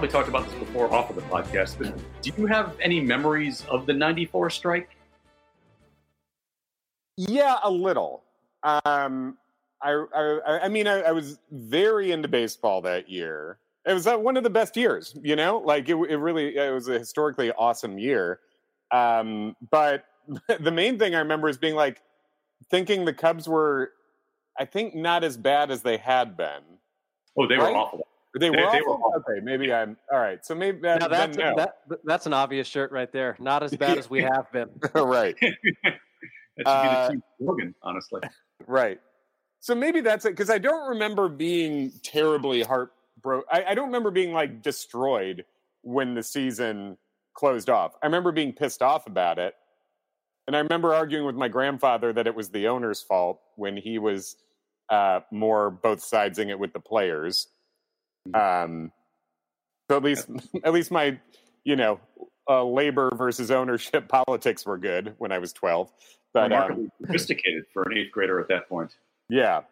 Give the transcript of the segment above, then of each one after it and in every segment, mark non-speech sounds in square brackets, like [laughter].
probably talked about this before off of the podcast, but do you have any memories of the 94 strike? Yeah, a little. Um, I, I, I mean, I, I was very into baseball that year. It was uh, one of the best years, you know, like it, it really, it was a historically awesome year. Um, but [laughs] the main thing I remember is being like, thinking the Cubs were, I think, not as bad as they had been. Oh, they right? were awful. They, they were, they, were awful? Okay, maybe I'm all right. So maybe that, now that's no. that, that's an obvious shirt right there. Not as bad as we have been. [laughs] right. [laughs] that should uh, be the team slogan, honestly. Right. So maybe that's it because I don't remember being terribly heartbroken. I, I don't remember being like destroyed when the season closed off. I remember being pissed off about it. And I remember arguing with my grandfather that it was the owner's fault when he was uh, more both sidesing it with the players. Mm-hmm. Um, so at least, [laughs] at least my, you know, uh, labor versus ownership [laughs] politics were good when I was twelve. But um, sophisticated for an eighth grader at that point. Yeah,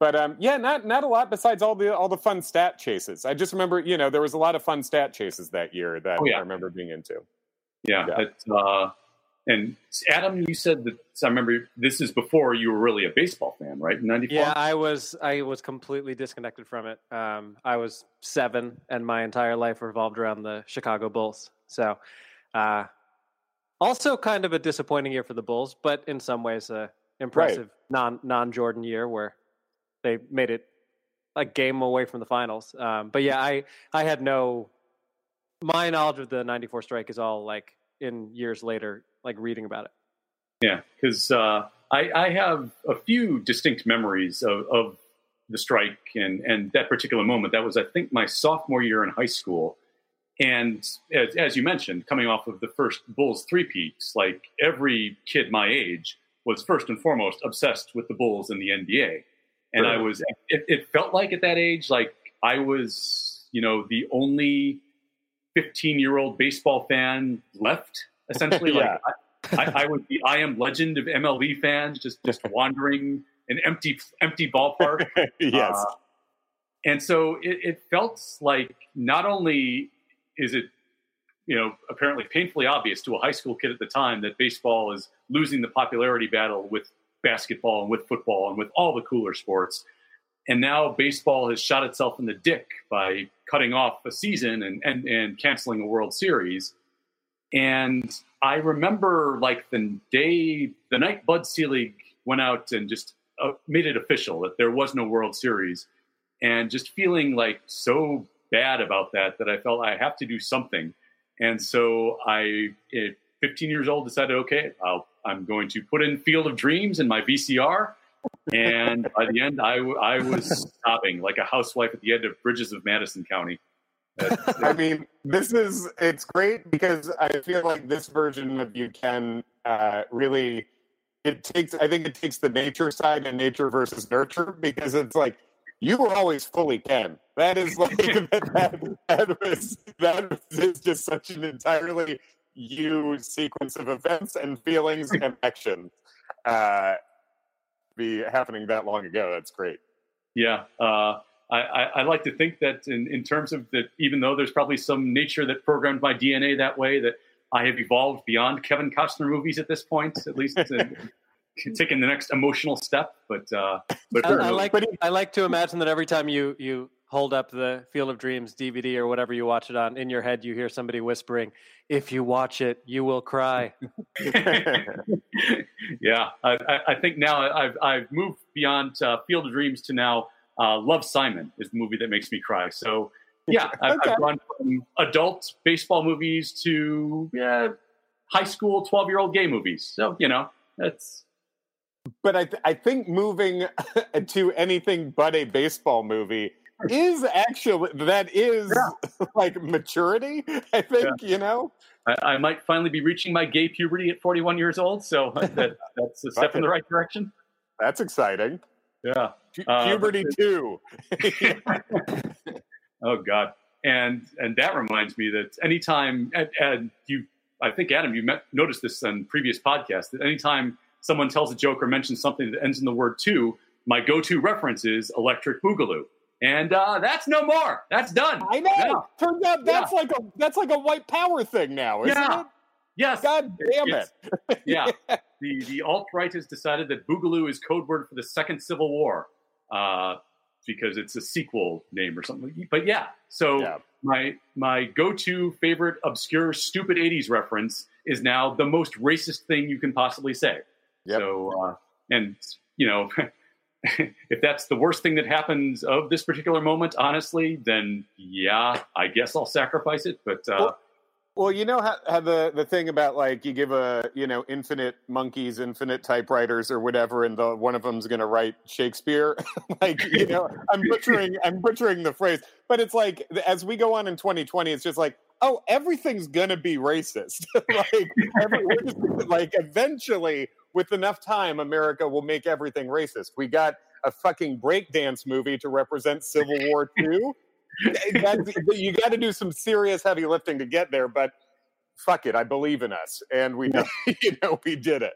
but um, yeah, not not a lot besides all the all the fun stat chases. I just remember, you know, there was a lot of fun stat chases that year that oh, yeah. I remember being into. Yeah, yeah. uh, and Adam, you said that I remember this is before you were really a baseball fan, right? '94. Yeah, I was. I was completely disconnected from it. Um, I was seven, and my entire life revolved around the Chicago Bulls. So, uh, also kind of a disappointing year for the Bulls, but in some ways a impressive right. non non Jordan year where they made it a game away from the finals. Um, but yeah, I I had no my knowledge of the '94 strike is all like in years later like reading about it. Yeah, because uh, I, I, have a few distinct memories of, of, the strike and, and that particular moment. That was, I think, my sophomore year in high school. And as, as you mentioned, coming off of the first Bulls three peats, like every kid my age was first and foremost obsessed with the Bulls and the NBA. And I was, it, it felt like at that age, like I was, you know, the only 15 year old baseball fan left essentially. [laughs] yeah. Like I, I, was the I am legend of MLB fans, just just [laughs] wandering an empty empty ballpark. [laughs] yes. Uh, and so it, it felt like not only is it you know apparently painfully obvious to a high school kid at the time that baseball is losing the popularity battle with basketball and with football and with all the cooler sports and now baseball has shot itself in the dick by cutting off a season and, and, and canceling a world series and I remember like the day, the night Bud Selig went out and just uh, made it official that there was no World Series, and just feeling like so bad about that that I felt I have to do something. And so I, at 15 years old, decided, okay, I'll, I'm going to put in Field of Dreams in my VCR. And by the end, I, I was sobbing like a housewife at the end of Bridges of Madison County. [laughs] I mean, this is it's great because I feel like this version of you can uh, really it takes I think it takes the nature side and nature versus nurture because it's like you were always fully Ken. That is like [laughs] that, that was that is just such an entirely you sequence of events and feelings and actions. Uh, be happening that long ago. That's great. Yeah. Uh, I, I, I, like to think that in, in terms of that, even though there's probably some nature that programmed my DNA that way, that I have evolved beyond Kevin Costner movies at this point, at least [laughs] taking the next emotional step. But uh, but I, I like I like to imagine that every time you you hold up the Field of Dreams DVD or whatever you watch it on, in your head you hear somebody whispering, "If you watch it, you will cry." [laughs] [laughs] yeah, I, I, think now I've I've moved beyond uh, Field of Dreams to now uh, Love Simon is the movie that makes me cry. So [laughs] yeah, I've, okay. I've gone from adult baseball movies to yeah, high school twelve year old gay movies. So you know that's. But I, th- I think moving [laughs] to anything but a baseball movie is actually that is yeah. [laughs] like maturity. I think yeah. you know. I, I, might finally be reaching my gay puberty at 41 years old, so that, that's a step in the right direction. That's exciting. Yeah. Uh, puberty too. [laughs] oh God. And and that reminds me that anytime and, and you I think Adam, you met, noticed this on previous podcasts that anytime someone tells a joke or mentions something that ends in the word two, my go-to reference is electric boogaloo. and uh, that's no more. That's done. I know. Yeah. Turns out that's like a that's like a white power thing now, isn't Yeah. it? Yes. God damn Yes. it. [laughs] yeah. The the alt right has decided that Boogaloo is code word for the Second Civil War, uh, because it's a sequel name or something. But yeah, so Yeah. my my go to favorite obscure stupid '80s reference is now the most racist thing you can possibly say. Yep. So uh, and you know. [laughs] if that's the worst thing that happens of this particular moment, honestly, then yeah, I guess I'll sacrifice it. But uh, Well, Well, you know how, how the the thing about like you give a you know infinite monkeys, infinite typewriters or whatever, and the one of them's going to write Shakespeare. [laughs] like you know, I'm butchering I'm butchering the phrase, but it's like as we go on in 2020, it's just like oh, everything's going to be racist. [laughs] like every, just, like eventually, with enough time, America will make everything racist. We got a fucking breakdance movie to represent Civil War two. You got to do some serious heavy lifting to get there, but fuck it, I believe in us, and we, [laughs] you know, we did it.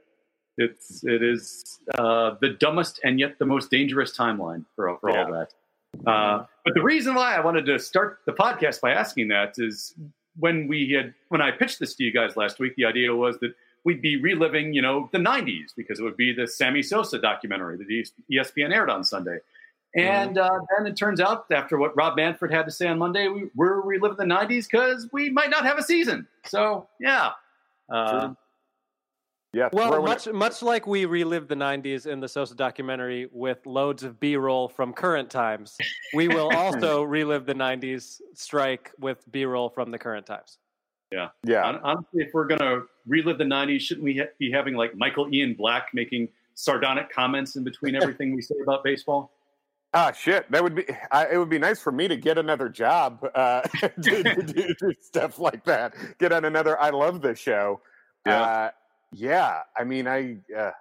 It's it is uh, the dumbest and yet the most dangerous timeline for for Yeah. all that. Uh, but the reason why I wanted to start the podcast by asking that is when we had when I pitched this to you guys last week, the idea was that we'd be reliving, you know, the '90s because it would be the Sammy Sosa documentary that ESPN aired on Sunday. And uh, then it turns out, after what Rob Manfred had to say on Monday, we, we're reliving the '90s because we might not have a season. So yeah, uh, Yeah, Well, throwing much much like we relived the '90s in the Sosa documentary with loads of B-roll from current times, we will [laughs] also relive the '90s strike with B-roll from the current times. Yeah. yeah, Honestly, if we're going to relive the 90s, shouldn't we ha- be having like Michael Ian Black making sardonic comments in between [laughs] everything we say about baseball? Ah, shit. That would be. I, it would be nice for me to get another job uh, [laughs] to, to do, do stuff like that. Get on another. I love this show. Yeah. Uh, yeah. I mean, I. Uh,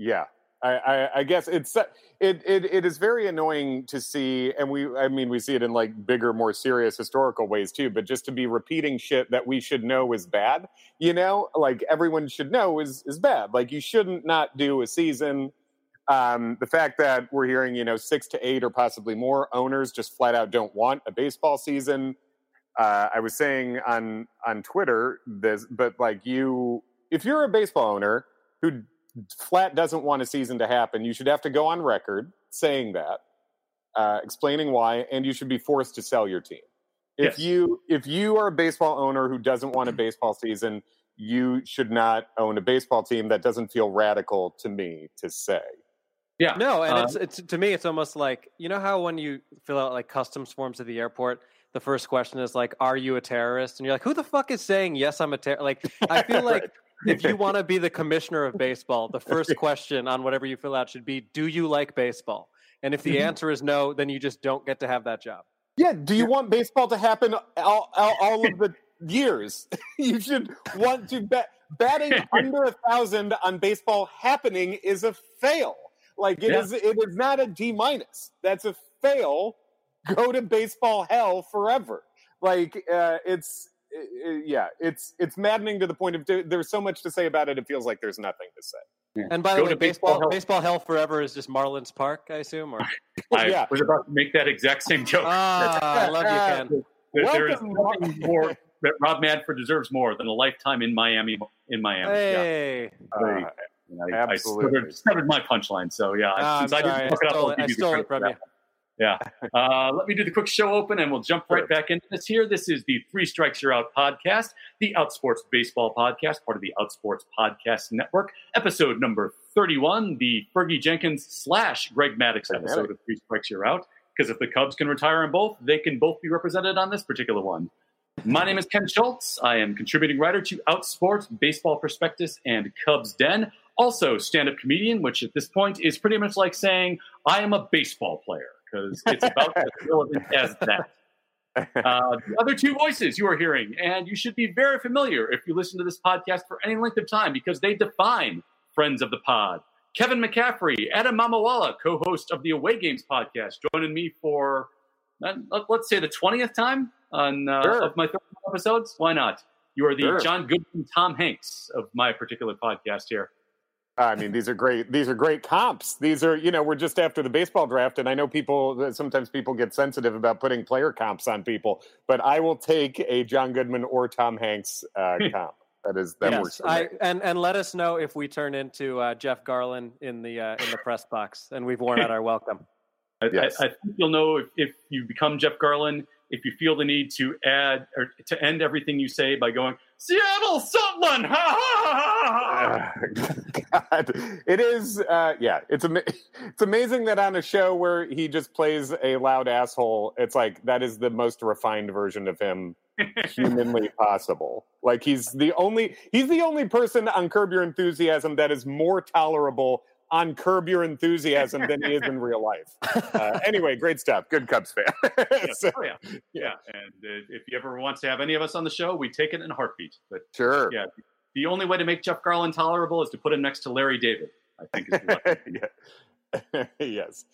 yeah. I, I, I guess it's uh, it, it it is very annoying to see, and we I mean we see it in like bigger, more serious historical ways too. But just to be repeating shit that we should know is bad, you know, like everyone should know is is bad. Like you shouldn't not do a season um, the fact that we're hearing, you know, six to eight or possibly more owners just flat out don't want a baseball season. Uh, I was saying on on Twitter this, but like you, if you're a baseball owner who flat doesn't want a season to happen, you should have to go on record saying that, uh, explaining why, and you should be forced to sell your team. If Yes. you if you are a baseball owner who doesn't want a [clears throat] baseball season, you should not own a baseball team. That doesn't feel radical to me to say. Yeah. No, and Uh, it's it's to me it's almost like you know how when you fill out like customs forms at the airport, the first question is like, "Are you a terrorist?" And you're like, "Who the fuck is saying yes, I'm a terrorist?" Like [laughs] I feel like Right. if you want to be the commissioner of [laughs] baseball, the first question on whatever you fill out should be, "Do you like baseball?" And if the Mhm. answer is no, then you just don't get to have that job. Yeah. Do you want baseball to happen all, all, all of the years? [laughs] you should want to bet. Batting under a thousand on baseball happening is a fail. Like it Yeah. is. It is not a D minus. That's a fail. [laughs] Go to baseball hell forever. Like uh, it's. uh, yeah, it's it's maddening to the point of there's so much to say about it. It feels like there's nothing to say. And by Go the way, to baseball Baseball baseball Hell. hell. forever is just Marlins Park, I assume. Or [laughs] I yeah. was about to make that exact same joke. ah, I love you, Ken. There- there is nothing more [laughs] that Rob Manfred deserves more than a lifetime in Miami. In Miami, Hey, Uh, I, I absolutely. stuttered my punchline. So yeah, Ah, I'm I didn't look it up, I'll give I you the stole credit it from you. Yeah. Uh, let me do the quick show open and we'll jump right back into this here. This is the Three Strikes You're Out podcast, the Outsports Baseball podcast, part of the Outsports Podcast Network, episode number 31, the Fergie Jenkins slash Greg Maddux episode of Three Strikes You're Out. Because if the Cubs can retire on both, they can both be represented on this particular one. My name is Ken Schultz. I am contributing writer to Outsports, Baseball Prospectus, and Cubs Den. Also, stand up comedian, which at this point is pretty much like saying, I am a baseball player, because it's about as relevant as that. [laughs] Uh, the other two voices you are hearing, and you should be very familiar if you listen to this podcast for any length of time, because they define friends of the pod. Kevin McCaffrey, Adam Mamawala, co host of the Away Games podcast, joining me for, uh, let's say, the 20th time on uh, Sure. of my 30 episodes. Why not? You are the Sure. John Goodman, Tom Hanks of my particular podcast here. I mean, these are great. These are great comps. These are, you know, we're just after the baseball draft, and I know people. Sometimes people get sensitive about putting player comps on people, but I will take a John Goodman or Tom Hanks uh, comp. That is that yes, works. I, and and let us know if we turn into uh, Jeff Garlin in the uh, in the press box, and we've worn out our welcome. I, Yes. I, I think you'll know if, if you become Jeff Garlin if you feel the need to add or to end everything you say by going Seattle Sutton. Ha ha ha ha. [laughs] God, it is. Uh, yeah, it's ama- it's amazing that on a show where he just plays a loud asshole, it's like that is the most refined version of him [laughs] humanly possible. Like he's the only he's the only person on Curb Your Enthusiasm that is more tolerable on Curb Your Enthusiasm than he is in real life. Uh, [laughs] anyway, great stuff. Good Cubs fan. Yeah, [laughs] So, oh, yeah, yeah. And uh, if you ever want to have any of us on the show, we take it in a heartbeat. But sure. yeah, the only way to make Jeff Garlin tolerable is to put him next to Larry David. I think. [laughs] Yeah. yes.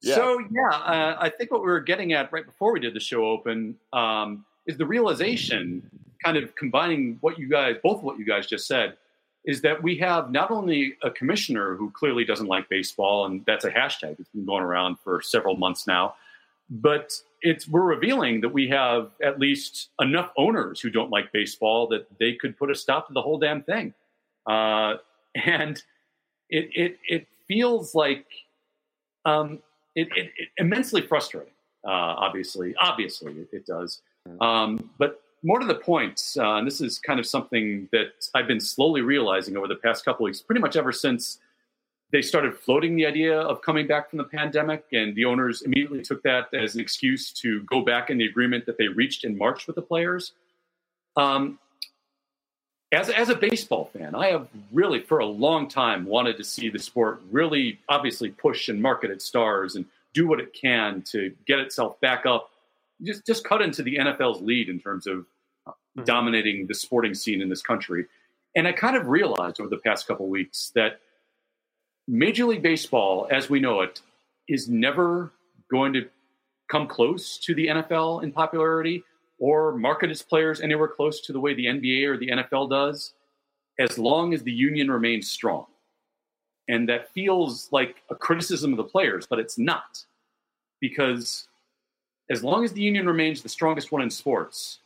Yeah. So yeah, uh, I think what we were getting at right before we did the show open um, is the realization, kind of combining what you guys, both what you guys just said, is that we have not only a commissioner who clearly doesn't like baseball, and that's a hashtag that's been going around for several months now, but it's we're revealing that we have at least enough owners who don't like baseball that they could put a stop to the whole damn thing, uh, and it it it feels like um, it, it, it immensely frustrating. Uh, obviously, obviously, it, it does. Um, but more to the point, uh, and this is kind of something that I've been slowly realizing over the past couple weeks, pretty much ever since they started floating the idea of coming back from the pandemic, and the owners immediately took that as an excuse to go back in the agreement that they reached in March with the players. Um, as, as a baseball fan, I have really, for a long time, wanted to see the sport really obviously push and market its stars and do what it can to get itself back up. Just, just cut into the NFL's lead in terms of uh, Mhm. dominating the sporting scene in this country. And I kind of realized over the past couple weeks that Major League Baseball, as we know it, is never going to come close to the NFL in popularity or market its players anywhere close to the way the NBA or the NFL does, as long as the union remains strong. And that feels like a criticism of the players, but it's not. Because as long as the union remains the strongest one in sports,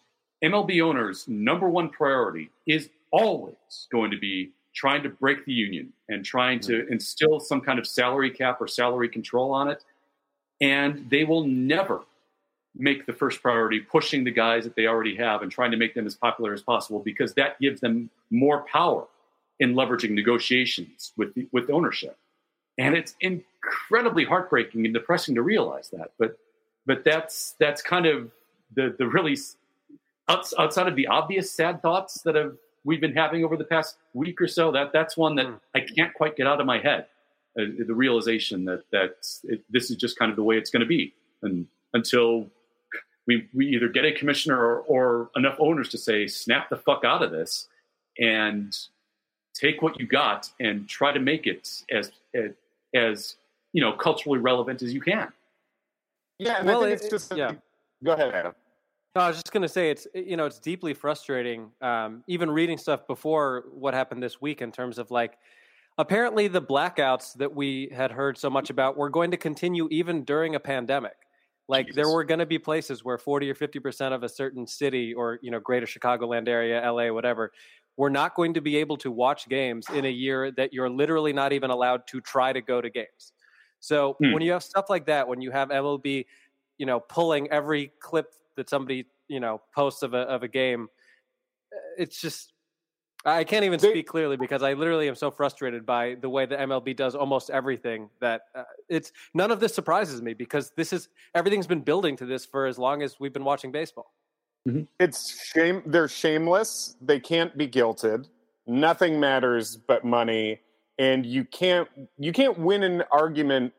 MLB owners' number one priority is always going to be trying to break the union and trying to instill some kind of salary cap or salary control on it. And they will never make the first priority pushing the guys that they already have and trying to make them as popular as possible because that gives them more power in leveraging negotiations with the, with ownership. And it's incredibly heartbreaking and depressing to realize that. But but that's that's kind of the the really outside of the obvious sad thoughts that have we've been having over the past week or so. That that's one that Mm. I can't quite get out of my head. Uh, the realization that that it, this is just kind of the way it's going to be, and until we we either get a commissioner or, or enough owners to say snap the fuck out of this and take what you got and try to make it as as, as you know culturally relevant as you can. Yeah, and Well, I think it- it's just. yeah. Go ahead, Adam. No, I was just going to say it's you know it's deeply frustrating. Um, even reading stuff before what happened this week in terms of like apparently the blackouts that we had heard so much about were going to continue even during a pandemic. Like there were going to be places where forty or fifty percent of a certain city or you know greater Chicagoland area, LA, whatever, we're not going to be able to watch games in a year that you're literally not even allowed to try to go to games. So Hmm. when you have stuff like that, when you have MLB, you know, pulling every clip that somebody you know posts of a of a game, uh, it's just I can't even They- speak clearly because I literally am so frustrated by the way the MLB does almost everything that uh, it's none of this surprises me because this is everything's been building to this for as long as we've been watching baseball. It's shame. They're shameless. They can't be guilted. Nothing matters but money, and you can't. You can't win an argument.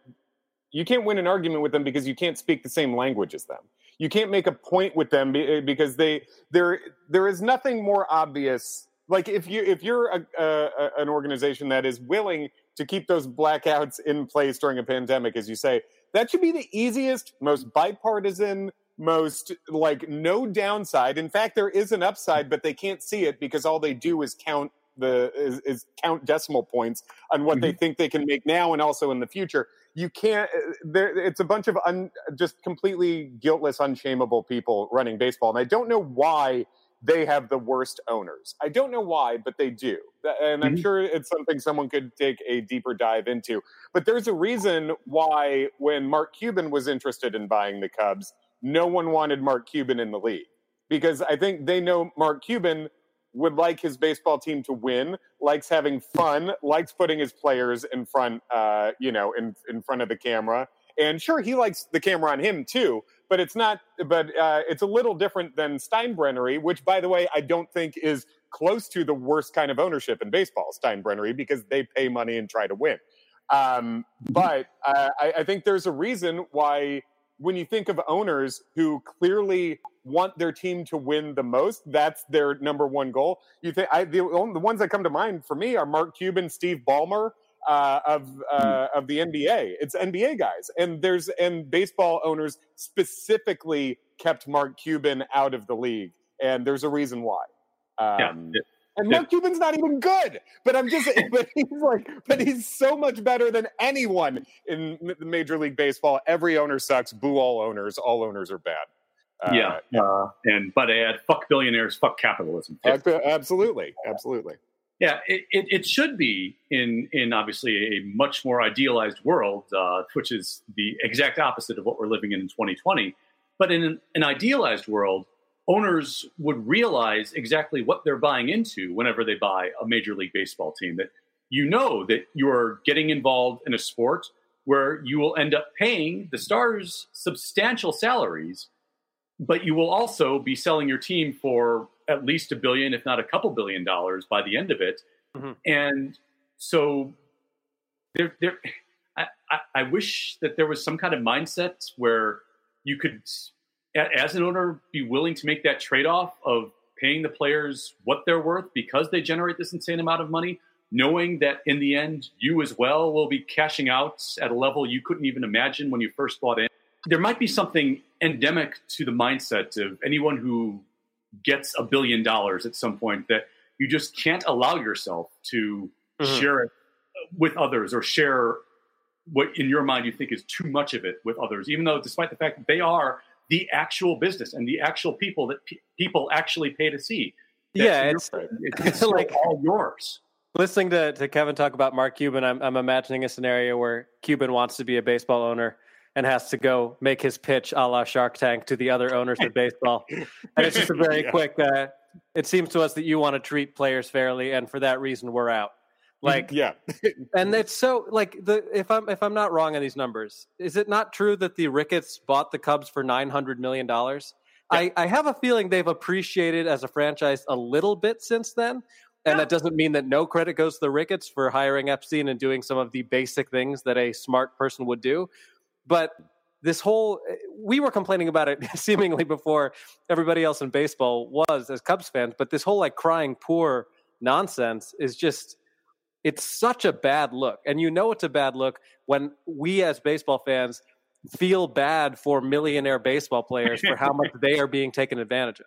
You can't win an argument with them because you can't speak the same language as them. You can't make a point with them eh, because they there there is nothing more obvious. Like if you if you're a, a, a- an organization that is willing to keep those blackouts in place during a pandemic, as you say, that should be the easiest, most bipartisan, most like no downside. In fact, there is an upside, but they can't see it because all they do is count the is, is count decimal points on what mm-hmm. they think they can make now and also in the future. You can't. Uh, there, it's a bunch of un, just completely guiltless, unshameable people running baseball, and I don't know why they have the worst owners. I don't know why, but they do. And I'm mm-hmm. sure it's something someone could take a deeper dive into. But there's a reason why, when Mark Cuban was interested in buying the Cubs, no one wanted Mark Cuban in the league. Because I think they know Mark Cuban would like his baseball team to win, likes having fun, likes putting his players in front, uh, you know, in, in front of the camera. And sure, he likes the camera on him too, but it's not. But uh, it's a little different than Steinbrennery, which, by the way, I don't think is close to the worst kind of ownership in baseball. Steinbrennery because they pay money and try to win. Um, but uh, I, I think there's a reason why when you think of owners who clearly want their team to win the most, that's their number one goal. You think I, the, the ones that come to mind for me are Mark Cuban, Steve Ballmer, uh, of uh, of the NBA. It's NBA guys, and there's and baseball owners specifically kept Mark Cuban out of the league, and there's a reason why. Um, yeah. And Mark yeah. Cuban's not even good, but I'm just, [laughs] but he's like, but he's so much better than anyone in the Major League Baseball. Every owner sucks. Boo all owners. All owners are bad. Uh, yeah, uh, and but add fuck billionaires, fuck capitalism. Absolutely, absolutely. Yeah, it, it, it, should be in in obviously a much more idealized world, uh, which is the exact opposite of what we're living in in 2020. But in an, an idealized world, owners would realize exactly what they're buying into whenever they buy a major league baseball team. That you know that you're getting involved in a sport where you will end up paying the stars substantial salaries, but you will also be selling your team for at least a billion, if not a couple billion dollars by the end of it. Mm-hmm. And so there, there, I, I, I wish that there was some kind of mindset where you could, as an owner, be willing to make that trade off of paying the players what they're worth because they generate this insane amount of money, knowing that in the end, you as well will be cashing out at a level you couldn't even imagine when you first bought in. There might be something endemic to the mindset of anyone who gets a billion dollars at some point that you just can't allow yourself to mm-hmm. share it with others or share what in your mind you think is too much of it with others even though despite the fact that they are the actual business and the actual people that pe- people actually pay to see. Yeah it's, it's [laughs] like all yours. Listening to, to kevin talk about mark cuban I'm, I'm imagining a scenario where cuban wants to be a baseball owner and has to go make his pitch a la Shark Tank to the other owners of baseball. And it's just a very [laughs] yeah. quick. Uh, it seems to us that you want to treat players fairly, and for that reason, we're out. Like yeah, [laughs] and it's so like the if I'm if I'm not wrong on these numbers, is it not true that the Ricketts bought the Cubs for nine hundred million dollars? Yeah. I, I have a feeling they've appreciated as a franchise a little bit since then. And that doesn't mean that no credit goes to the Ricketts for hiring Epstein and doing some of the basic things that a smart person would do. But this whole we were complaining about it [laughs] seemingly before everybody else in baseball was as Cubs fans, but this whole like crying poor nonsense is just it's such a bad look. And you know it's a bad look when we as baseball fans feel bad for millionaire baseball players for how much [laughs] they are being taken advantage of.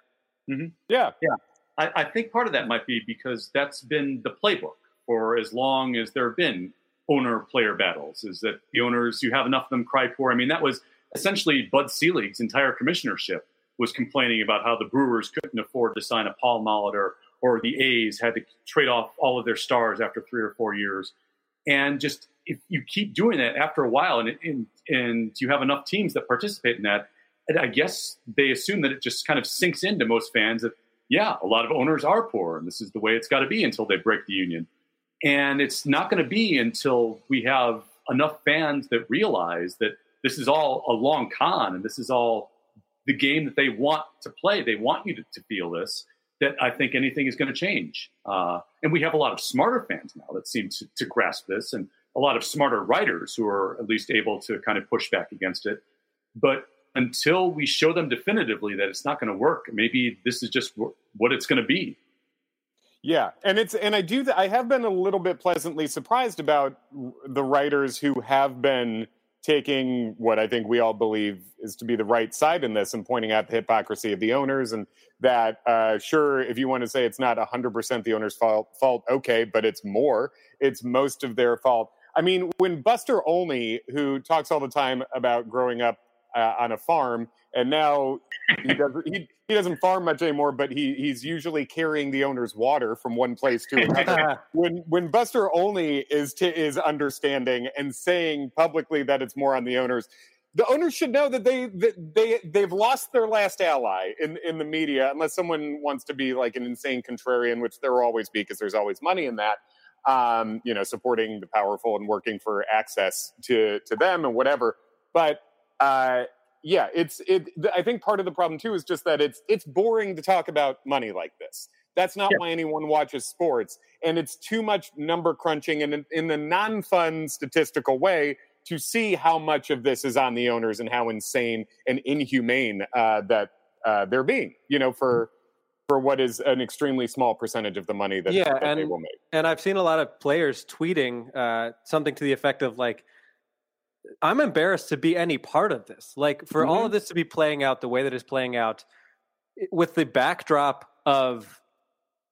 Mm-hmm. Yeah. Yeah. I, I, think part of that might be because that's been the playbook for as long as there have been owner player battles? Is that the owners you have enough of them cry poor i mean that was essentially bud selig's entire commissionership was complaining about how the brewers couldn't afford to sign a paul molitor or the a's had to trade off all of their stars after three or four years. And just if you keep doing that after a while and, and, and you have enough teams that participate in that i guess they assume that it just kind of sinks into most fans that yeah a lot of owners are poor and this is the way it's got to be until they break the union and it's not going to be until we have enough fans that realize that this is all a long con and this is all the game that they want to play. They want you to, to feel this. That I think anything is going to change. Uh, and we have a lot of smarter fans now that seem to, to grasp this, and a lot of smarter writers who are at least able to kind of push back against it. But until we show them definitively that it's not going to work, maybe this is just what it's going to be. Yeah, and it's and I do I have been a little bit pleasantly surprised about the writers who have been taking what I think we all believe is to be the right side in this and pointing out the hypocrisy of the owners and that uh, sure if you want to say it's not 100% the owner's fault, fault okay but it's more. It's most of their fault. I mean when buster olney who talks all the time about growing up uh, on a farm and now he doesn't he, he doesn't farm much anymore but he he's usually carrying the owner's water from one place to another. [laughs] When when buster olney is t- is understanding and saying publicly that it's more on the owners the owners should know that they that they they've lost their last ally in in the media unless someone wants to be like an insane contrarian which there will always be because there's always money in that um, you know supporting the powerful and working for access to to them and whatever. But uh, yeah, it's it. I think part of the problem too is just that it's it's boring to talk about money like this. That's not yeah. why anyone watches sports, and it's too much number crunching and in, in the non-fun statistical way to see how much of this is on the owners and how insane and inhumane uh, that uh, they're being. You know, for for what is an extremely small percentage of the money that, yeah, that and, they will make. And I've seen a lot of players tweeting uh, something to the effect of like I'm embarrassed to be any part of this. Like for mm-hmm. all of this to be playing out the way that it's playing out with the backdrop of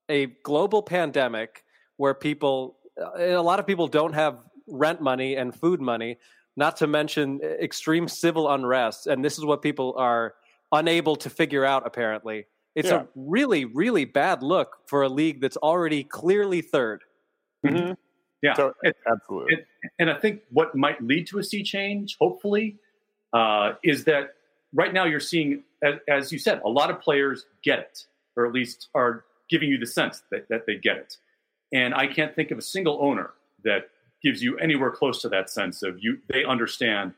a global pandemic where people a lot of people don't have rent money and food money, not to mention extreme civil unrest and this is what people are unable to figure out apparently. It's yeah. a really really bad look for a league that's already clearly 3rd mm-hmm. Yeah, so, absolutely. And, and, I think what might lead to a sea change, hopefully, uh, is that right now you're seeing, as, as, you said, a lot of players get it, or at least are giving you the sense that, that they get it. And I can't think of a single owner that gives you anywhere close to that sense of you. They understand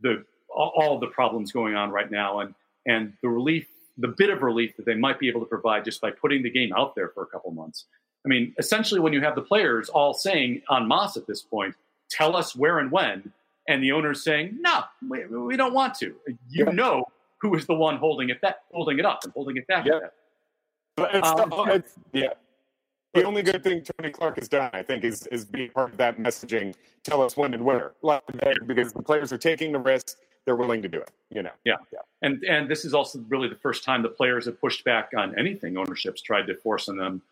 the all, all the problems going on right now, and and the relief, the bit of relief that they might be able to provide just by putting the game out there for a couple months. I mean, essentially, when you have the players all saying en masse at this point, tell us where and when, and the owners saying, no, we, we don't want to. You yeah. know who is the one holding it back, holding it up and holding it back. Yeah. But it's, um, it's, yeah. The only good thing Tony Clark has done, I think, is is being part of that messaging. Tell us when and where, because the players are taking the risk. They're willing to do it. You know. Yeah. Yeah. And and this is also really the first time the players have pushed back on anything ownership's tried to force on them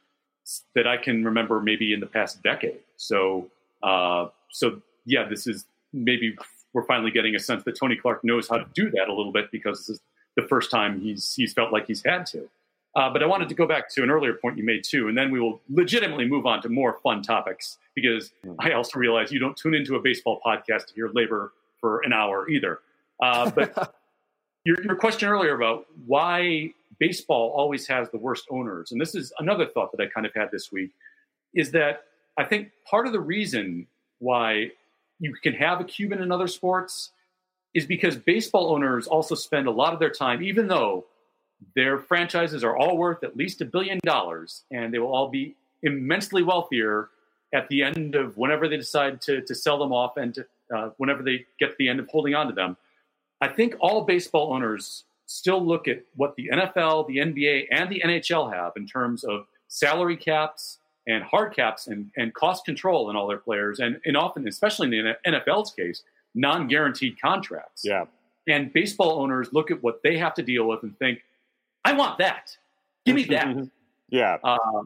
that I can remember maybe in the past decade. So, uh, so yeah, this is maybe we're finally getting a sense that Tony Clark knows how to do that a little bit because this is the first time he's he's felt like he's had to. Uh, but I wanted to go back to an earlier point you made too, and then we will legitimately move on to more fun topics because mm. I also realize you don't tune into a baseball podcast to hear labor for an hour either. Uh, but [laughs] your, your question earlier about why baseball always has the worst owners. And this is another thought that I kind of had this week is that I think part of the reason why you can have a Cuban in other sports is because baseball owners also spend a lot of their time, even though their franchises are all worth at least a billion dollars and they will all be immensely wealthier at the end of whenever they decide to, to sell them off and to, uh, whenever they get to the end of holding on to them. I think all baseball owners still look at what the NFL, the NBA, and the NHL have in terms of salary caps and hard caps and, and cost control in all their players, and, and often, especially in the NFL's case, non guaranteed contracts. Yeah. And baseball owners look at what they have to deal with and think, I want that. Give me that. yeah. Uh,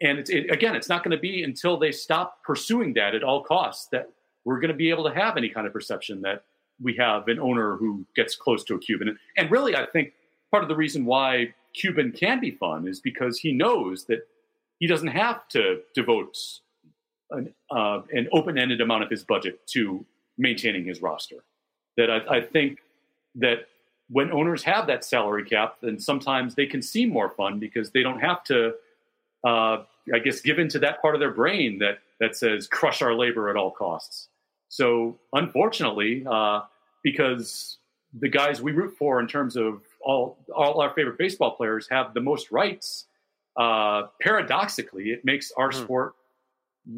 and it's, it, again, it's not going to be until they stop pursuing that at all costs that we're going to be able to have any kind of perception that we have an owner who gets close to a Cuban. And really, I think part of the reason why Cuban can be fun is because he knows that he doesn't have to devote an, uh, an open-ended amount of his budget to maintaining his roster. That I, I think that when owners have that salary cap, then sometimes they can seem more fun because they don't have to, uh, I guess, give into that part of their brain that that says crush our labor at all costs. So unfortunately, uh, because the guys we root for in terms of all all our favorite baseball players have the most rights, uh, paradoxically, it makes our mm. sport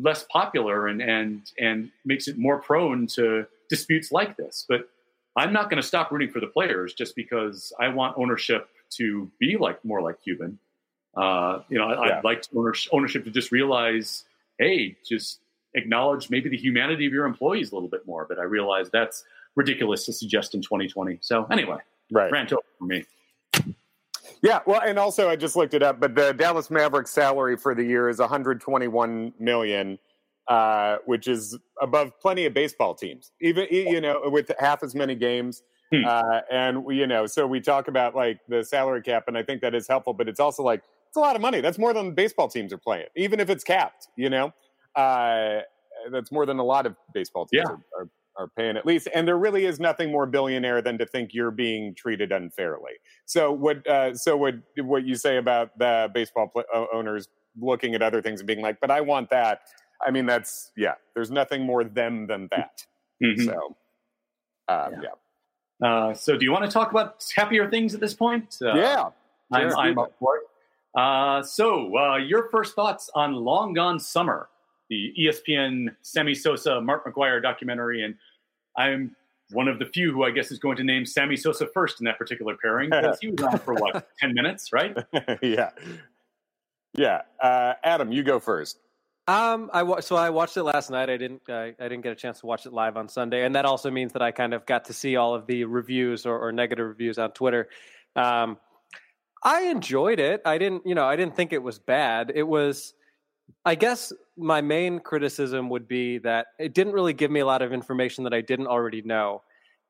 less popular and and and makes it more prone to disputes like this. But I'm not going to stop rooting for the players just because I want ownership to be like more like Cuban. Uh, you know, I, would like ownership to just realize, hey, just acknowledge maybe the humanity of your employees a little bit more. But I realize that's ridiculous to suggest in 2020. So anyway, right, rant over for me. Yeah, well, and also I just looked it up, but the Dallas Mavericks salary for the year is 121 million, uh, which is above plenty of baseball teams, even you know with half as many games. Hmm. Uh, and you know, so we talk about like the salary cap, and I think that is helpful, but it's also like it's a lot of money. That's more than baseball teams are playing, even if it's capped. You know, uh, that's more than a lot of baseball teams yeah. are, are are paying at least. And there really is nothing more billionaire than to think you're being treated unfairly. So what? Uh, so what? What you say about the baseball owners looking at other things and being like, "But I want that." I mean, that's yeah. There's nothing more them than that. Mm-hmm. So, um, yeah. yeah. Uh, so, do you want to talk about happier things at this point? Uh, yeah, I'm. I'm up for it. Uh, so, uh, your first thoughts on Long Gone Summer? The ESPN Sammy Sosa Mark McGwire documentary, and I'm one of the few who I guess is going to name Sammy Sosa first in that particular pairing because he was on for what [laughs] ten minutes, right? [laughs] yeah, yeah. Uh, Adam, you go first. Um, I wa- so I watched it last night. I didn't. Uh, I didn't get a chance to watch it live on Sunday, and that also means that I kind of got to see all of the reviews or, or negative reviews on Twitter. Um, I enjoyed it. I didn't. You know, I didn't think it was bad. It was I guess my main criticism would be that it didn't really give me a lot of information that I didn't already know.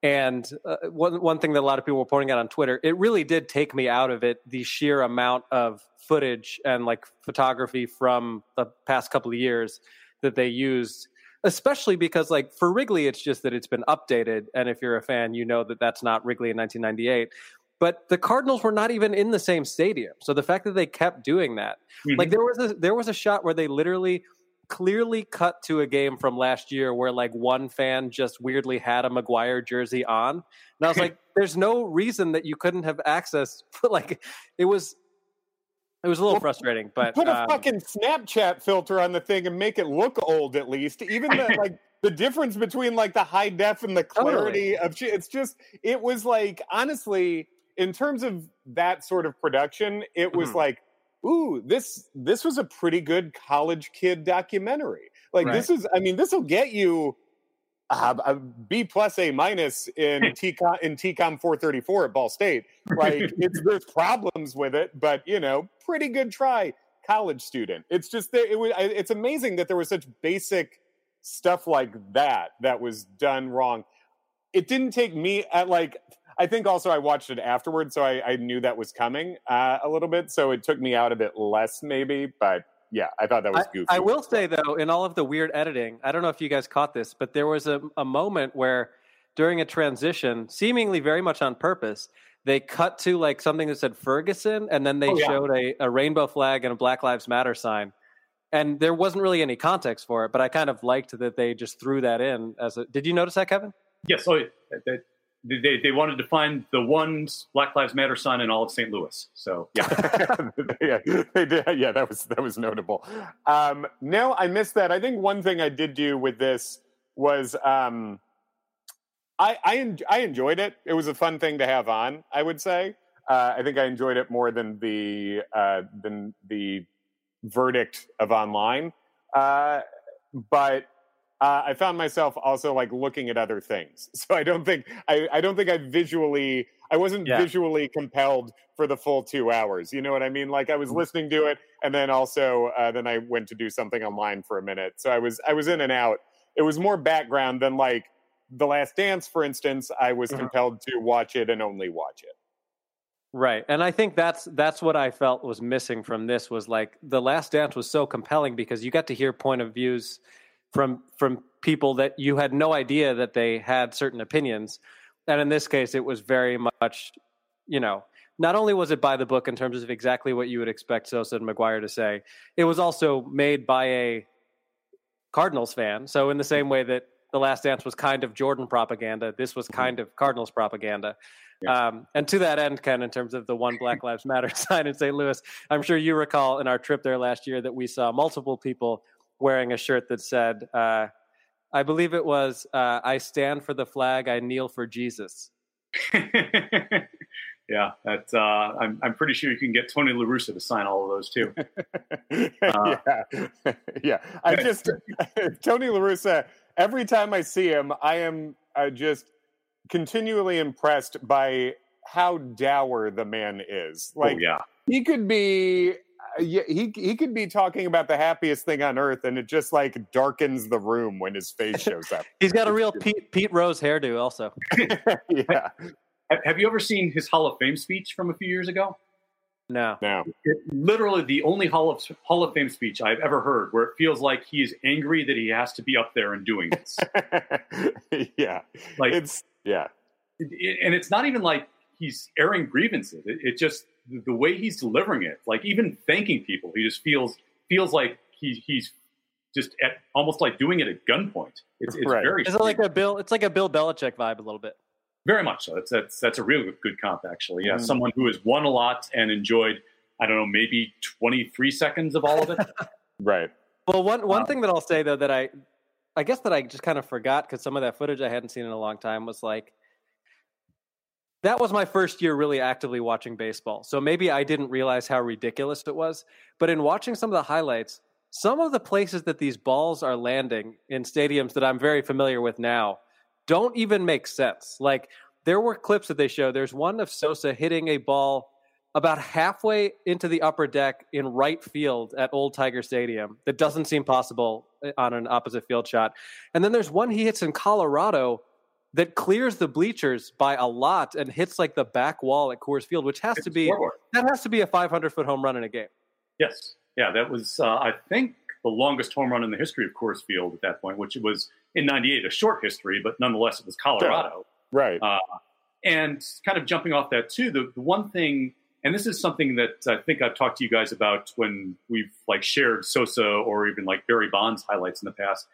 And uh, one one thing that a lot of people were pointing out on Twitter, it really did take me out of it the sheer amount of footage and like photography from the past couple of years that they used. Especially because, like for Wrigley, it's just that it's been updated, and if you're a fan, you know that that's not Wrigley in 1998 but the Cardinals were not even in the same stadium. So the fact that they kept doing that, mm-hmm. like there was a there was a shot where they literally clearly cut to a game from last year where like one fan just weirdly had a McGwire jersey on. And I was like, [laughs] there's no reason that you couldn't have access. [laughs] like it was it was a little well, frustrating, but put a um, fucking Snapchat filter on the thing and make it look old at least. Even the [laughs] like the difference between like the high def and the clarity totally. of it's just it was like honestly in terms of that sort of production, it was mm-hmm. like, ooh, this this was a pretty good college kid documentary. Like right. this is, I mean, this will get you uh, a B plus A minus in [laughs] TCOM in TCOM 434 at Ball State. Like [laughs] it's there's problems with it, but you know, pretty good try, college student. It's just that it was. It's amazing that there was such basic stuff like that that was done wrong. It didn't take me at like I think also I watched it afterwards, so I, I knew that was coming uh, a little bit. So it took me out a bit less, maybe. But yeah, I thought that was goofy. I, I will say though, in all of the weird editing, I don't know if you guys caught this, but there was a, a moment where during a transition, seemingly very much on purpose, they cut to like something that said Ferguson, and then they oh, yeah. showed a, a rainbow flag and a Black Lives Matter sign. And there wasn't really any context for it, but I kind of liked that they just threw that in as a. Did you notice that, Kevin? Yes. Oh, that, they, they wanted to find the one Black Lives Matter sign in all of St. Louis. So yeah, [laughs] yeah, did. Yeah, that was that was notable. Um, no, I missed that. I think one thing I did do with this was um, I I, en- I enjoyed it. It was a fun thing to have on. I would say. Uh, I think I enjoyed it more than the uh, than the verdict of online. Uh, but uh, I found myself also like looking at other things. [laughs] So I don't think I, I don't think I visually I wasn't yeah. visually compelled for the full two hours. You know what I mean? Like I was mm-hmm. listening to it, and then also uh, then I went to do something online for a minute. So I was I was in and out. It was more background than like the Last Dance, for instance. I was mm-hmm. compelled to watch it and only watch it. Right. And I think that's that's what I felt was missing from this was like the last dance was so compelling because you got to hear point of views from from people that you had no idea that they had certain opinions and in this case it was very much you know not only was it by the book in terms of exactly what you would expect Sosa and McGwire to say, it was also made by a Cardinals fan. So in the same way that The Last Dance was kind of Jordan propaganda, this was mm-hmm. kind of Cardinals propaganda. Yeah. Um, and to that end, Ken, in terms of the one Black Lives Matter [laughs] sign in St. Louis, I'm sure you recall in our trip there last year that we saw multiple people wearing a shirt that said, uh, I believe it was, uh, I stand for the flag, I kneel for Jesus. [laughs] yeah, that's, uh, I'm, I'm pretty sure you can get Tony La Russa to sign all of those too. [laughs] Uh, yeah. [laughs] yeah. I just, Tony La Russa, every time I see him, I am uh, just continually impressed by how dour the man is. Like oh, yeah. he could be yeah, he he could be talking about the happiest thing on earth, and it just like darkens the room when his face [laughs] shows up. He's got a real Pete, Pete Rose hairdo, also. [laughs] yeah. Have you ever seen his Hall of Fame speech from a few years ago? No. No. It, literally the only Hall of Hall of Fame speech I've ever heard where it feels like he is angry that he has to be up there and doing this. [laughs] yeah. like It's yeah. it- and it's not even like he's airing grievances. It, it just the way he's delivering it, like even thanking people, he just feels feels like he, he's just at almost like doing it at gunpoint. It's, it's Right. very Is it like a Bill? It's like a Bill Belichick vibe a little bit. very much so. That's that's that's a real good comp actually. Yeah, Mhm. someone who has won a lot and enjoyed. I don't know, maybe twenty three seconds of all of it. [laughs] Right. Well, one one Wow. thing that I'll say though that I, I guess that I just kind of forgot because some of that footage I hadn't seen in a long time was like, that was my first year really actively watching baseball. So maybe I didn't realize how ridiculous it was. But in watching some of the highlights, some of the places that these balls are landing in stadiums that I'm very familiar with now don't even make sense. Like there were clips that they show. There's one of Sosa hitting a ball about halfway into the upper deck in right field at Old Tiger Stadium that doesn't seem possible uh, on an opposite field shot. And then there's one he hits in Colorado that clears the bleachers by a lot and hits like the back wall at Coors Field, which has to be Scoreboard. that has to be a 500 foot home run in a game. Yes. Yeah, that was, uh, I think, the longest home run in the history of Coors Field at that point, which was in 98, a short history, but nonetheless, it was Colorado. Right. Uh, and kind of jumping off that, too, the, the one thing, and this is something that I think I've talked to you guys about when we've like shared Sosa or even like Barry Bonds highlights in the past,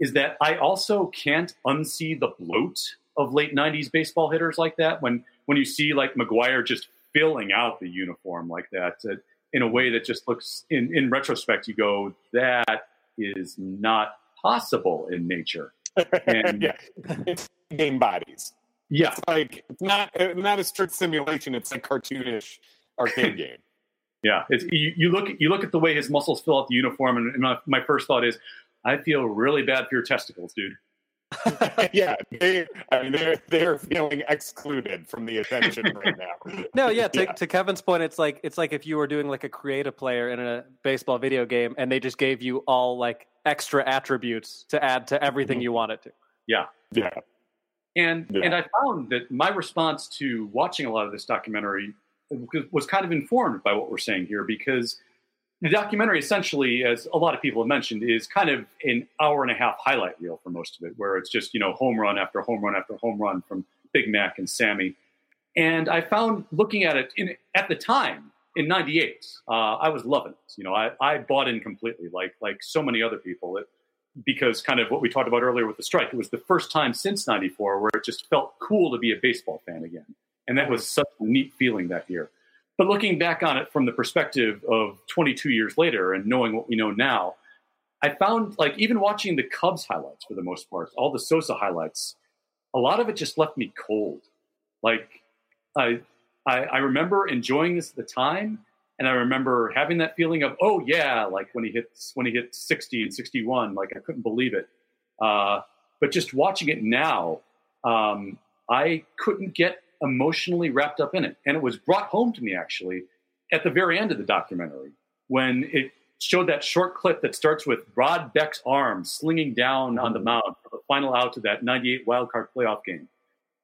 is that I also can't unsee the bloat of late 90s baseball hitters like that. When, when you see like McGwire just filling out the uniform like that, uh, in a way that just looks in, in retrospect you go that is not possible in nature [laughs] and- yeah. It's game bodies. yeah It's like it's not not a strict simulation. It's a cartoonish arcade [laughs] game. yeah it's, you, you look you look at the way his muscles fill out the uniform and, and my, my first thought is i feel really bad for your testicles dude [laughs] yeah, they, I mean, they're they're feeling excluded from the attention right now. [laughs] No, yeah to, Yeah. to Kevin's point, it's like it's like if you were doing like a creative player in a baseball video game and they just gave you all like extra attributes to add to everything Mhm. you wanted to. Yeah, And Yeah. and I found that my response to watching a lot of this documentary was kind of informed by what we're saying here because the documentary essentially, as a lot of people have mentioned, is kind of an hour and a half highlight reel for most of it, where it's just you know home run after home run after home run from Big Mac and Sammy. And I found looking at it in, at the time in '98, uh, I was loving it. You know, I, I bought in completely, like like so many other people. It, because kind of what we talked about earlier with the strike, it was the first time since '94 where it just felt cool to be a baseball fan again, and that was such a neat feeling that year. But looking back on it from the perspective of 22 years later and knowing what we know now, I found like even watching the Cubs highlights for the most part, all the Sosa highlights, a lot of it just left me cold. Like I, I, I remember enjoying this at the time, and I remember having that feeling of, oh yeah, like when he hits when he hit 60 and 61, like I couldn't believe it. Uh, but just watching it now, um, I couldn't get emotionally wrapped up in it, and it was brought home to me actually at the very end of the documentary when it showed that short clip that starts with Rod Beck's arm slinging down on the mound for the final out of that 98 wild card playoff game.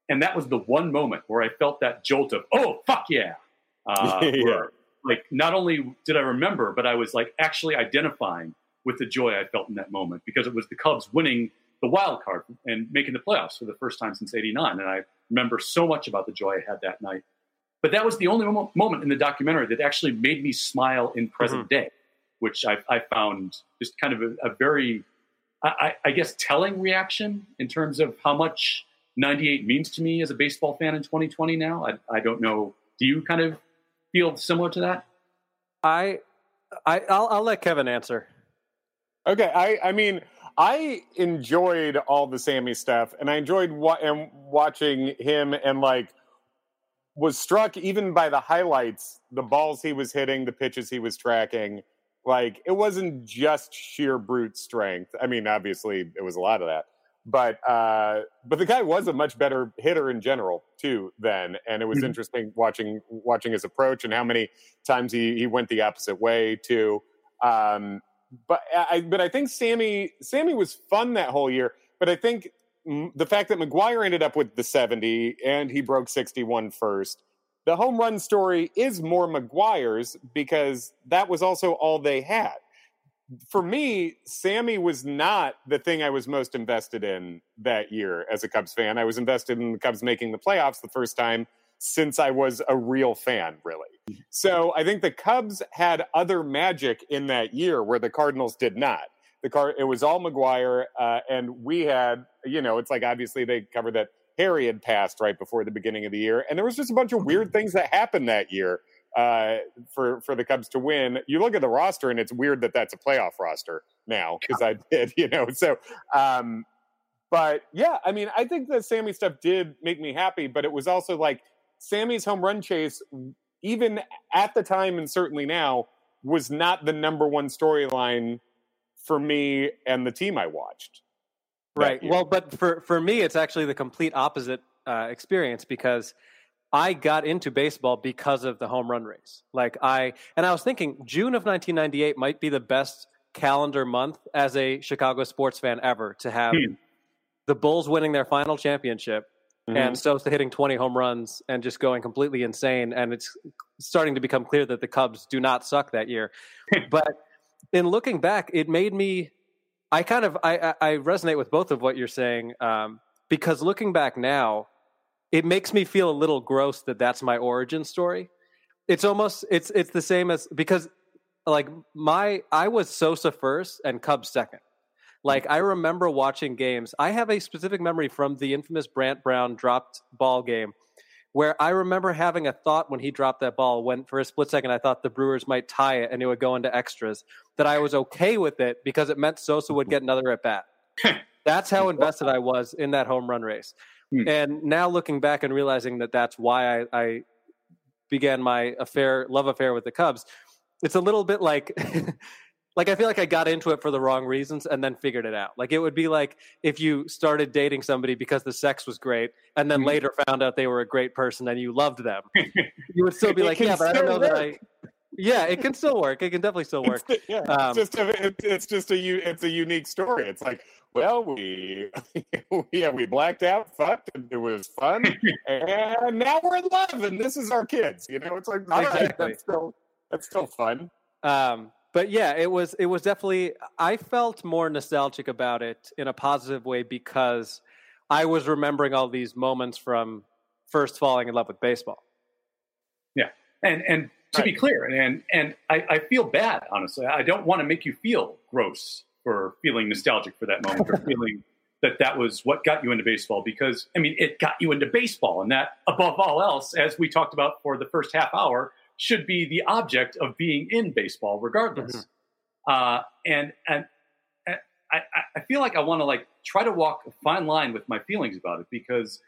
And that was the one moment where I felt that jolt of, oh, fuck yeah. [laughs] Uh, Yeah. where, like, not only did I remember, but I was like actually identifying with the joy I felt in that moment because it was the Cubs winning the wild card and making the playoffs for the first time since 89. And I remember so much about the joy I had that night. But that was the only mo- moment in the documentary that actually made me smile in present mm-hmm. day, which I, I found just kind of a, a very, I, I- I guess, telling reaction in terms of how much 98 means to me as a baseball fan in 2020 now. I, I don't know. Do you kind of feel similar to that? I, I, I'll, I'll let Kevin answer. Okay, I I mean I enjoyed all the Sammy stuff, and I enjoyed wa- and watching him, and like was struck even by the highlights, the balls he was hitting, the pitches he was tracking. Like it wasn't just sheer brute strength. I mean, obviously it was a lot of that, but uh, but the guy was a much better hitter in general too then, and it was mm-hmm. interesting watching watching his approach and how many times he he went the opposite way too. Um, but I but I think Sammy Sammy was fun that whole year. But I think the fact that McGwire ended up with the 70 and he broke 61 first, the home run story is more McGwire's because that was also all they had. For me, Sammy was not the thing I was most invested in that year as a Cubs fan. I was invested in the Cubs making the playoffs the first time since I was a real fan, really. So I think the Cubs had other magic in that year where the Cardinals did not the car it was all McGwire, uh, and we had you know it's like obviously they covered that Harry had passed right before the beginning of the year, and there was just a bunch of weird things that happened that year uh, for for the Cubs to win. You look at the roster, and it's weird that that's a playoff roster now because I did [laughs] you know so. Um, but yeah, I mean, I think the Sammy stuff did make me happy, but it was also like Sammy's home run chase, even at the time and certainly now, was not the number one storyline for me and the team I watched. Right. Well, but for for me, it's actually the complete opposite uh, experience because I got into baseball because of the home run race. Like I and I was thinking June of 1998 might be the best calendar month as a Chicago sports fan ever to have hmm. the Bulls winning their final championship mm-hmm. and Sosa hitting 20 home runs and just going completely insane. And it's starting to become clear that the Cubs do not suck that year. [laughs] but in looking back, it made me. I kind of I, I resonate with both of what you're saying um, because looking back now, it makes me feel a little gross that that's my origin story. It's almost it's it's the same as because like my I was Sosa first and Cubs second. Like I remember watching games. I have a specific memory from the infamous Brant Brown dropped ball game where I remember having a thought when he dropped that ball when for a split second I thought the Brewers might tie it and it would go into extras that I was okay with it because it meant Sosa would get another at bat. [laughs] that's how invested I was in that home run race. Hmm. And now looking back and realizing that that's why I, I began my affair, love affair with the Cubs, it's a little bit like [laughs] like I feel like I got into it for the wrong reasons and then figured it out. Like it would be like if you started dating somebody because the sex was great and then mm-hmm. later found out they were a great person and you loved them. [laughs] you would still be like, yeah, but I don't know work. that I yeah, it can still work. It can definitely still work. It's, yeah, um, it's just a, it's just a it's a unique story. It's like, well, we [laughs] yeah we blacked out, fucked, and it was fun, and now we're in love, and this is our kids. You know, it's like exactly. right, that's still that's still fun. Um, but yeah, it was it was definitely I felt more nostalgic about it in a positive way because I was remembering all these moments from first falling in love with baseball. Yeah. And and to right. be clear, and and I, I feel bad, honestly. I don't want to make you feel gross for feeling nostalgic for that moment or [laughs] feeling that that was what got you into baseball because I mean it got you into baseball and that above all else as we talked about for the first half hour should be the object of being in baseball, regardless. Mm-hmm. Uh, and and, and I, I feel like I want to like try to walk a fine line with my feelings about it because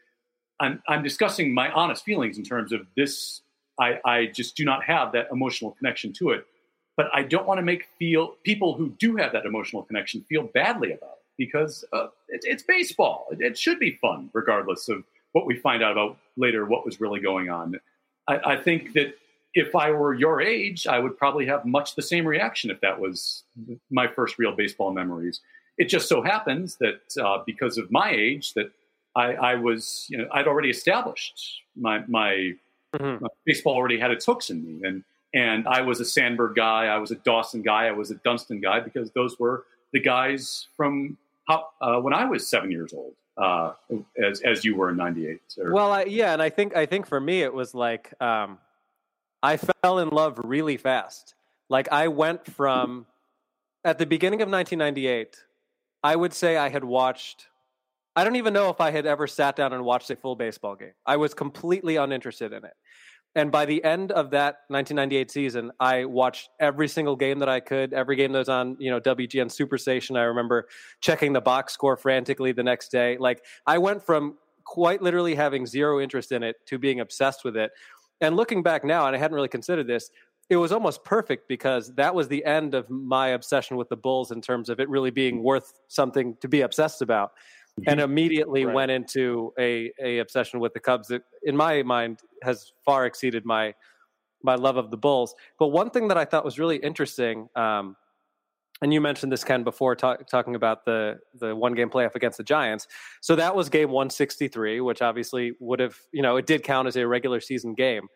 I'm I'm discussing my honest feelings in terms of this. I, I just do not have that emotional connection to it, but I don't want to make feel people who do have that emotional connection feel badly about it because uh, it, it's baseball. It, it should be fun, regardless of what we find out about later, what was really going on. I, I think that if I were your age, I would probably have much the same reaction if that was my first real baseball memories. It just so happens that uh, because of my age, that I, I, was, you know, I'd already established my my, mm-hmm. my, baseball already had its hooks in me, and and I was a Sandberg guy, I was a Dawson guy, I was a Dunston guy because those were the guys from how, uh, when I was seven years old. Uh, as as you were in '98. Well, I, yeah, and I think I think for me it was like um, I fell in love really fast. Like I went from at the beginning of 1998, I would say I had watched I don't even know if I had ever sat down and watched a full baseball game. I was completely uninterested in it. And by the end of that 1998 season, I watched every single game that I could, every game that was on, you know, WGN Superstation. I remember checking the box score frantically the next day. Like I went from quite literally having zero interest in it to being obsessed with it and looking back now, and I hadn't really considered this, it was almost perfect because that was the end of my obsession with the Bulls in terms of it really being worth something to be obsessed about. and immediately Right. went into a, a obsession with the Cubs that, in my mind, has far exceeded my my love of the Bulls. But one thing that I thought was really interesting, um, and you mentioned this Ken before ta- talking about the the one game playoff against the Giants. So that was game 163, which obviously would have you know it did count as a regular season game.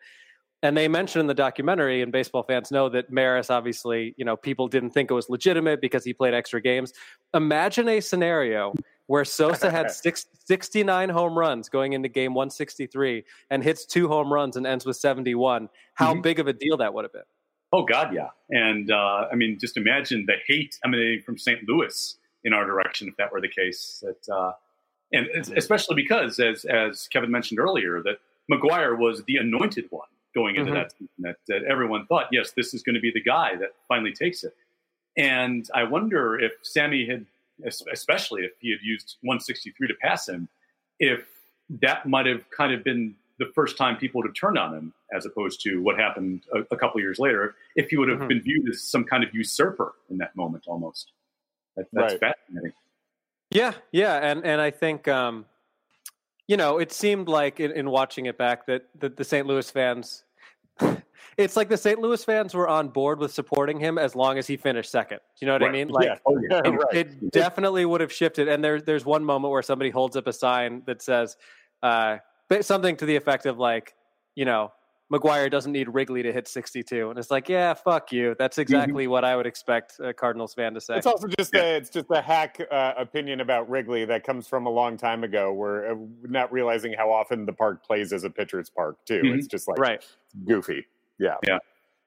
And they mentioned in the documentary, and baseball fans know that Maris obviously, you know, people didn't think it was legitimate because he played extra games. Imagine a scenario where Sosa had [laughs] six, 69 home runs going into game 163 and hits two home runs and ends with 71. How Mhm. big of a deal that would have been. Oh God, yeah. And uh, I mean, just imagine the hate emanating from St. Louis in our direction if that were the case. That uh, and especially because, as as Kevin mentioned earlier, that McGwire was the anointed one going into Mhm. that season. That, that everyone thought, yes, this is going to be the guy that finally takes it. And I wonder if Sammy had, especially if he had used 163 to pass him, if that might have kind of been the first time people would have turned on him, as opposed to what happened a, a couple years later, if he would have Mhm. been viewed as some kind of usurper in that moment, almost. That, that's Right. fascinating. Yeah, yeah, and and I think um, you know it seemed like in, in watching it back that, that the St. Louis fans, [laughs] it's like the St. Louis fans were on board with supporting him as long as he finished second. Do you know what I mean? Like yeah. Oh, yeah. It, right. it definitely would have shifted. And there, there's one moment where somebody holds up a sign that says uh, something to the effect of like, you know, McGwire doesn't need Wrigley to hit 62, and it's like, yeah, fuck you. That's exactly what I would expect a Cardinals fan to say. It's also just a it's just a hack uh, opinion about Wrigley that comes from a long time ago, where uh, not realizing how often the park plays as a pitcher's park too. Mhm. It's just like right. goofy. Yeah, yeah,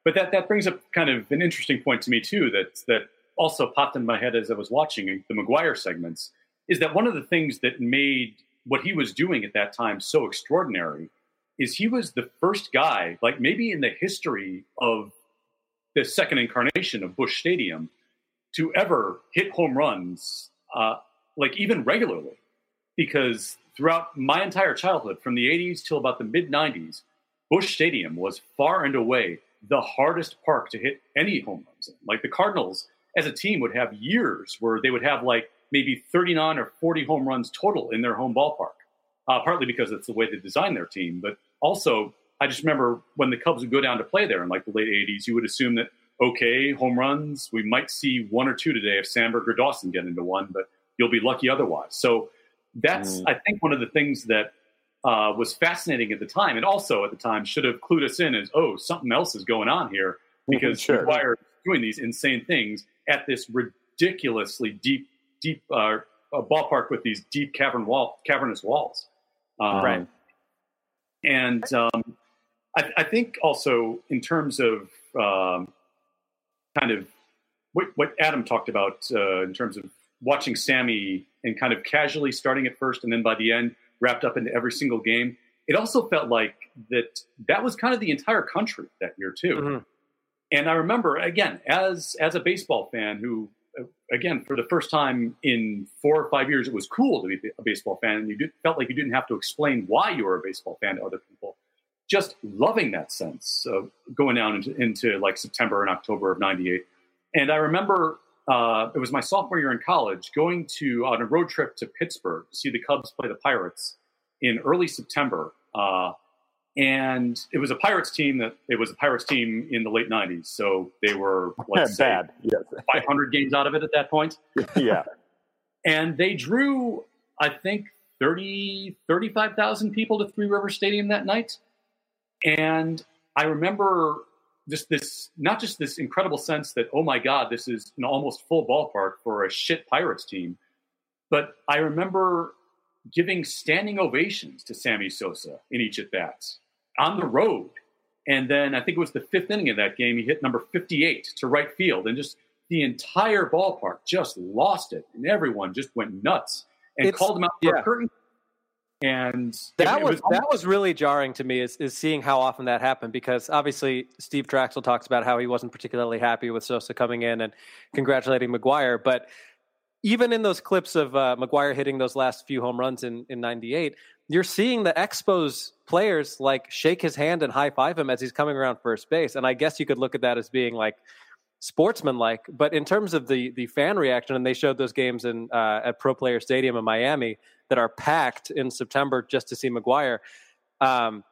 But that, that brings up kind of an interesting point to me too. That that also popped in my head as I was watching the McGwire segments. Is that one of the things that made what he was doing at that time so extraordinary? Is he was the first guy, like maybe in the history of the second incarnation of Busch Stadium, to ever hit home runs, uh, like even regularly. Because throughout my entire childhood, from the 80s till about the mid 90s, Busch Stadium was far and away the hardest park to hit any home runs in. Like the Cardinals, as a team, would have years where they would have like maybe 39 or 40 home runs total in their home ballpark. Uh, partly because it's the way they designed their team, but also I just remember when the Cubs would go down to play there in like the late 80s, you would assume that okay, home runs, we might see one or two today if Sandberg or Dawson get into one, but you'll be lucky otherwise. So that's Mm. I think one of the things that uh, was fascinating at the time, and also at the time should have clued us in as oh something else is going on here because Sure. McGwire is doing these insane things at this ridiculously deep deep uh, uh, ballpark with these deep cavern wall cavernous walls. Um, Right. And um, I, I think also in terms of um, kind of what, what Adam talked about uh, in terms of watching Sammy and kind of casually starting at first and then by the end wrapped up into every single game. It also felt like that that was kind of the entire country that year too. Mhm. And I remember again as as a baseball fan who again for the first time in four or five years it was cool to be a baseball fan and you did, felt like you didn't have to explain why you were a baseball fan to other people. Just loving that sense of going down into, into like September and October of '98. And I remember uh, it was my sophomore year in college going to on a road trip to Pittsburgh to see the Cubs play the Pirates in early September. Uh, and it was a Pirates team that it was a Pirates team in the late '90s, so they were [laughs] let's bad. Yes. [laughs] 500 games out of it at that point, [laughs] yeah. and they drew I think 30 35,000 people to Three River Stadium that night, and I remember just this not just this incredible sense that oh my god this is an almost full ballpark for a shit Pirates team, but I remember giving standing ovations to Sammy Sosa in each at bats on the road. And then I think it was the fifth inning of that game, he hit number 58 to right field, and just the entire ballpark just lost it, and everyone just went nuts and It's- called him out for yeah. a curtain. And That it was, that was really jarring to me is, is seeing how often that happened because obviously Steve Trachsel talks about how he wasn't particularly happy with Sosa coming in and congratulating McGwire, but even in those clips of uh, McGwire hitting those last few home runs in in '98, you're seeing the Expos players like shake his hand and high five him as he's coming around first base, and I guess you could look at that as being like sportsmanlike. But in terms of the the fan reaction, and they showed those games in uh, at Pro Player Stadium in Miami that are packed in September just to see McGwire. Um,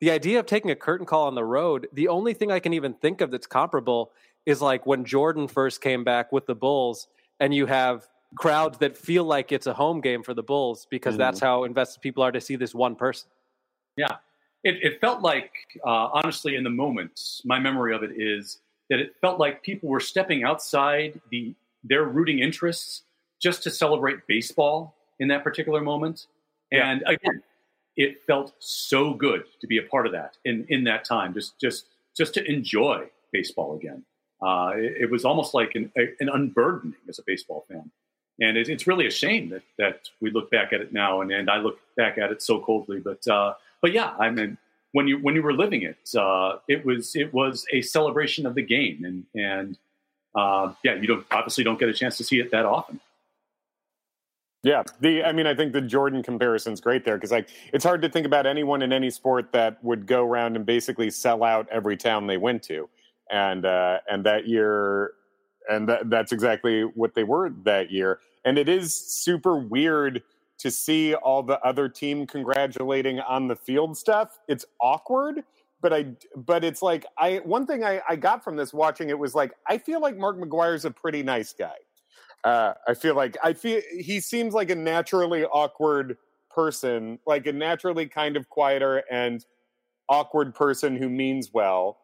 the idea of taking a curtain call on the road, the only thing I can even think of that's comparable is like when Jordan first came back with the Bulls, and you have crowds that feel like it's a home game for the Bulls because mm-hmm. that's how invested people are to see this one person. Yeah, it, it felt like, uh, honestly, in the moment, my memory of it is that it felt like people were stepping outside the their rooting interests just to celebrate baseball in that particular moment. And yeah. again, it felt so good to be a part of that in, in that time, just just just to enjoy baseball again. Uh, it, it, was almost like an, a, an unburdening as a baseball fan. And it, it's really a shame that, that we look back at it now, and, and I look back at it so coldly. But uh, but yeah, I mean, when you when you were living it, uh, it was it was a celebration of the game, and and uh, yeah, you don't obviously don't get a chance to see it that often. Yeah, the I mean, I think the Jordan comparison is great there because like it's hard to think about anyone in any sport that would go around and basically sell out every town they went to, and uh, and that year, and that, that's exactly what they were that year, and it is super weird to see all the other team congratulating on the field stuff. It's awkward, but I but it's like I one thing I, I got from this watching it was like I feel like Mark McGwire's a pretty nice guy. Uh, I feel like I feel he seems like a naturally awkward person, like a naturally kind of quieter and awkward person who means well,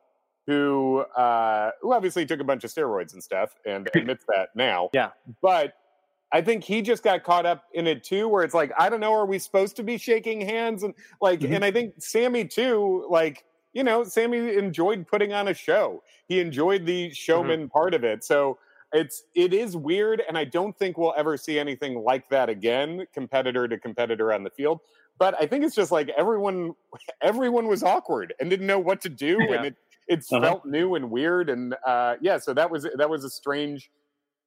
who uh, who obviously took a bunch of steroids and stuff and admits that now. Yeah, but I think he just got caught up in it too, where it's like, I don't know, are we supposed to be shaking hands? And like, mm-hmm. and I think Sammy too, like, you know, Sammy enjoyed putting on a show. He enjoyed the mm-hmm. showman mm-hmm. part of it. So it's it is weird, and I don't think we'll ever see anything like that again, competitor to competitor on the field. But I think it's just like everyone [laughs] everyone was awkward and didn't know what to do, [laughs] yeah. and it it uh-huh. felt new and weird. And uh, yeah, so that was that was a strange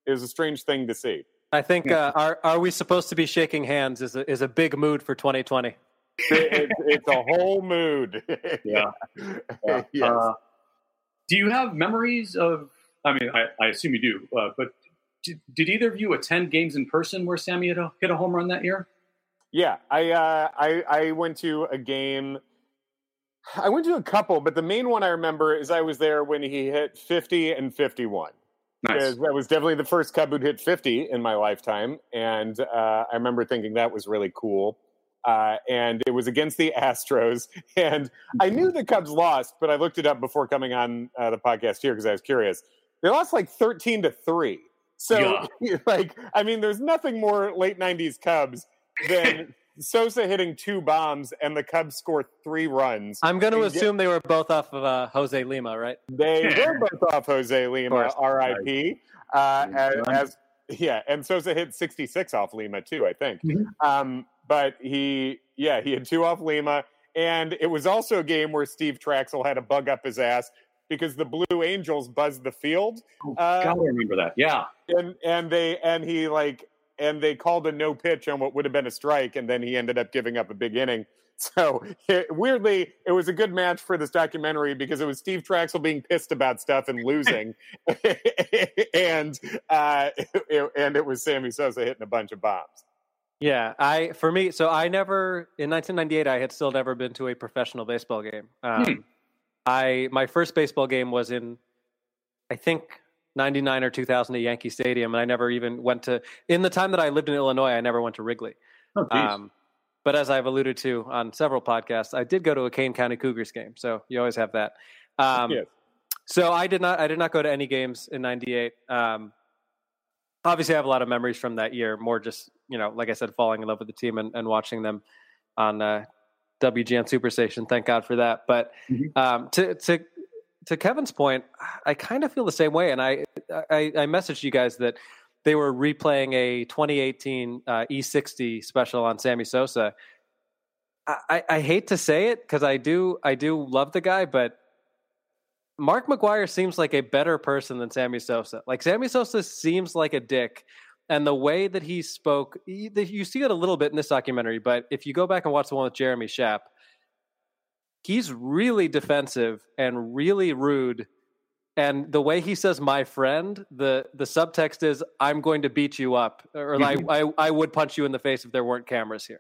it was a strange thing to see. I think uh, are are we supposed to be shaking hands is a, is a big mood for 2020. It, it's a whole mood. [laughs] yeah. yeah. Yes. Uh, do you have memories of? I mean, I, I assume you do. Uh, but did, did, either of you attend games in person where Sammy hit a, hit a home run that year? Yeah, I uh, I I went to a game. I went to a couple, but the main one I remember is I was there when he hit 50 and 51. Nice. That was definitely the first Cub who'd hit 50 in my lifetime. And uh, I remember thinking that was really cool. Uh, and it was against the Astros. [laughs] And I knew the Cubs lost, but I looked it up before coming on uh, the podcast here because I was curious. They lost like 13 to 3. So, yeah. [laughs] like, I mean, there's nothing more late 90s Cubs than [laughs] Sosa hitting two bombs and the Cubs score three runs. I'm going to assume get, they were both off of uh, Jose Lima, right? They were both off Jose Lima, R.I.P. Uh, as, as, yeah, and Sosa hit 66 off Lima too, I think. Mm-hmm. Um, but he, yeah, he had two off Lima, and it was also a game where Steve Trachsel had a bug up his ass because the Blue Angels buzzed the field. Oh, uh, God, I remember that. Yeah, and and they and he like and they called a no pitch on what would have been a strike, and then he ended up giving up a big inning. [laughs] So it, weirdly, it was a good match for this documentary because it was Steve Trachsel being pissed about stuff and losing, [laughs] and uh, [laughs] it, and it was Sammy Sosa hitting a bunch of bombs. Yeah, I for me, so I never in 1998 I had still never been to a professional baseball game. Um, hmm. I my first baseball game was in, I think 99 or 2000 at Yankee Stadium, and I never even went to. In the time that I lived in Illinois, I never went to Wrigley. Oh, um, but as I've alluded to on several podcasts, I did go to a Kane County Cougars game, so you always have that. Um, yes. So I did not. I did not go to any games in '98. Um, obviously, I have a lot of memories from that year. More just you know, like I said, falling in love with the team and, and watching them on uh, WGN Superstation. Thank God for that. But mm-hmm. um, to to to Kevin's point, I kind of feel the same way, and I, I, I messaged you guys that they were replaying a 2018 uh, E60 special on Sammy Sosa. I, I hate to say it because I do I do love the guy, but Mark McGwire seems like a better person than Sammy Sosa. Like Sammy Sosa seems like a dick, and the way that he spoke, you see it a little bit in this documentary. But if you go back and watch the one with Jeremy Schaap, he's really defensive and really rude and the way he says "my friend," the the subtext is "I'm going to beat you up," or I, mm-hmm. I I would punch you in the face if there weren't cameras here.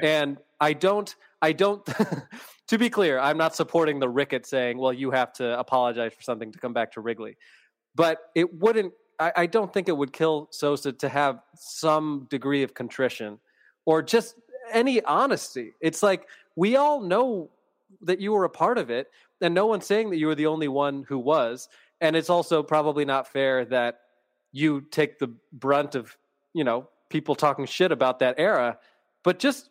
Yeah. And I don't I don't. [laughs] to be clear, I'm not supporting the Ricketts saying, "Well, you have to apologize for something to come back to Wrigley," but it wouldn't. I, I don't think it would kill Sosa to have some degree of contrition or just any honesty. It's like we all know that you were a part of it, and no one's saying that you were the only one who was. And it's also probably not fair that you take the brunt of you know people talking shit about that era, but just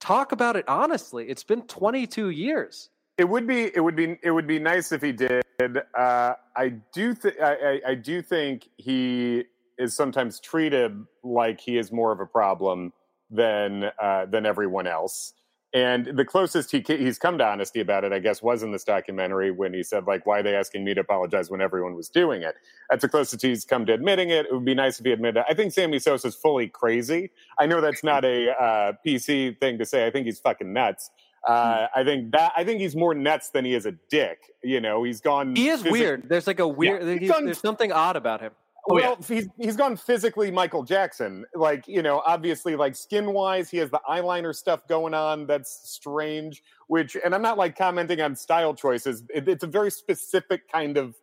talk about it honestly. It's been 22 years. It would be it would be it would be nice if he did. Uh, I do think I, I do think he is sometimes treated like he is more of a problem than uh, than everyone else. And the closest he he's come to honesty about it, I guess, was in this documentary when he said, like, why are they asking me to apologize when everyone was doing it? That's the closest he's come to admitting it. It would be nice if he admitted it. I think Sammy Sosa is fully crazy. I know that's not a uh, PC thing to say. I think he's fucking nuts. Uh, I think that I think he's more nuts than he is a dick. You know, he's gone. He is weird. There's like a weird. Yeah, there's something odd about him. Oh, well, yeah. he's he's gone physically Michael Jackson. Like you know, obviously, like skin wise, he has the eyeliner stuff going on that's strange. Which, and I'm not like commenting on style choices. It, it's a very specific kind of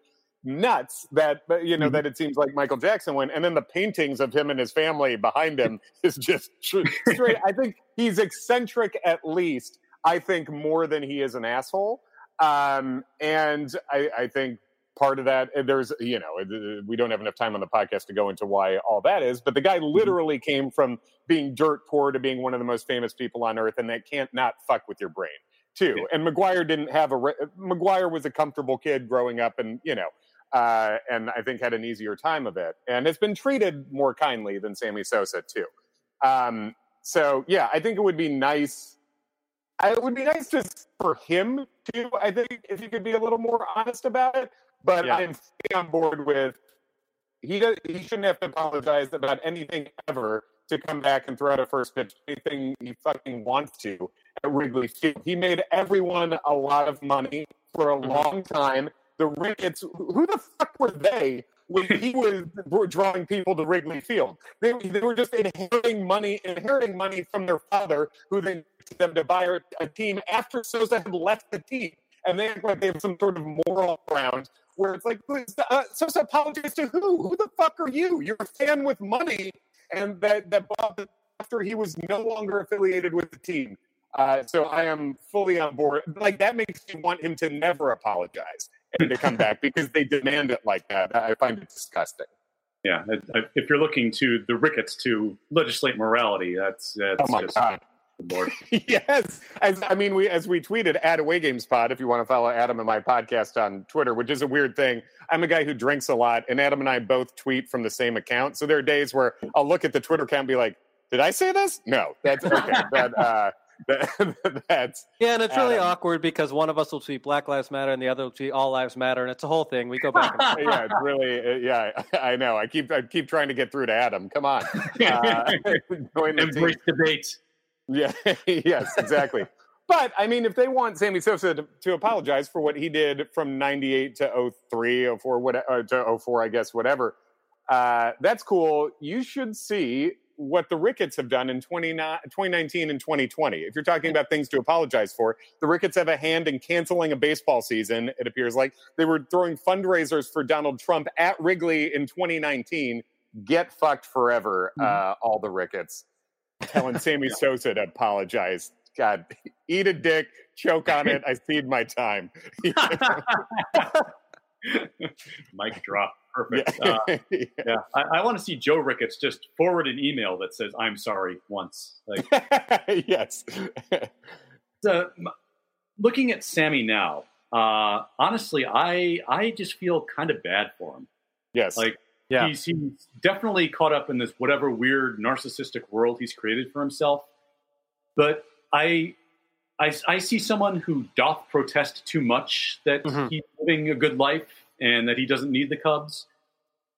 nuts that you know mm-hmm. that it seems like Michael Jackson went. And then the paintings of him and his family behind him [laughs] is just straight. I think he's eccentric at least. I think more than he is an asshole. Um, and I, I think part of that there's you know we don't have enough time on the podcast to go into why all that is but the guy mm-hmm. literally came from being dirt poor to being one of the most famous people on earth and that can't not fuck with your brain too yeah. and mcgwire didn't have a McGwire was a comfortable kid growing up and you know uh, and i think had an easier time of it and has been treated more kindly than sammy sosa too um, so yeah i think it would be nice it would be nice just for him too. I think if he could be a little more honest about it. But yeah. I'm on board with he does, he shouldn't have to apologize about anything ever to come back and throw out a first pitch anything he fucking wants to at Wrigley Field. He made everyone a lot of money for a mm-hmm. long time. The Ricketts, who the fuck were they when he [laughs] was drawing people to Wrigley Field? They, they were just inheriting money, inheriting money from their father, who then them to buy a team after Sosa had left the team. And they act like they have some sort of moral ground where it's like, uh, Sosa apologize to who? Who the fuck are you? You're a fan with money, and that that Bob after he was no longer affiliated with the team. Uh, so I am fully on board. Like that makes me want him to never apologize and to come back because they demand it like that. I find it disgusting. Yeah, if you're looking to the Ricketts to legislate morality, that's that's oh my just, god. [laughs] yes, as I mean, we as we tweeted at Away Games Pod. If you want to follow Adam and my podcast on Twitter, which is a weird thing. I'm a guy who drinks a lot, and Adam and I both tweet from the same account. So there are days where I'll look at the Twitter account and be like, "Did I say this? No, that's okay." [laughs] but, uh, [laughs] that, that's yeah, and it's really Adam. awkward because one of us will tweet Black Lives Matter and the other will tweet All Lives Matter, and it's a whole thing. We go back. And yeah, it's really uh, yeah. I know. I keep I keep trying to get through to Adam. Come on, uh, embrace debate. Yeah, [laughs] yes, exactly. but I mean, if they want Sammy Sosa to, to, apologize for what he did from 98 to 03, 04, what, uh, to 04, I guess, whatever, uh, that's cool. You should see what the Ricketts have done in 2019 and 2020. If you're talking about things to apologize for, the Ricketts have a hand in canceling a baseball season, it appears like. They were throwing fundraisers for Donald Trump at Wrigley in 2019. Get fucked forever, mm-hmm. uh, all the Ricketts telling Sammy Sosa to apologize. God, eat a dick, choke on it. I feed my time. [laughs] Mic drop. Perfect. Yeah, uh, [laughs] yeah. I, I want to see Joe Ricketts just forward an email that says "I'm sorry" once. Like, [laughs] yes. so, looking at Sammy now, uh, honestly, I I just feel kind of bad for him. Yes. Like yeah. He's, he's definitely caught up in this whatever weird narcissistic world he's created for himself. But I, I, I see someone who doth protest too much that mm-hmm. he's living a good life and that he doesn't need the Cubs.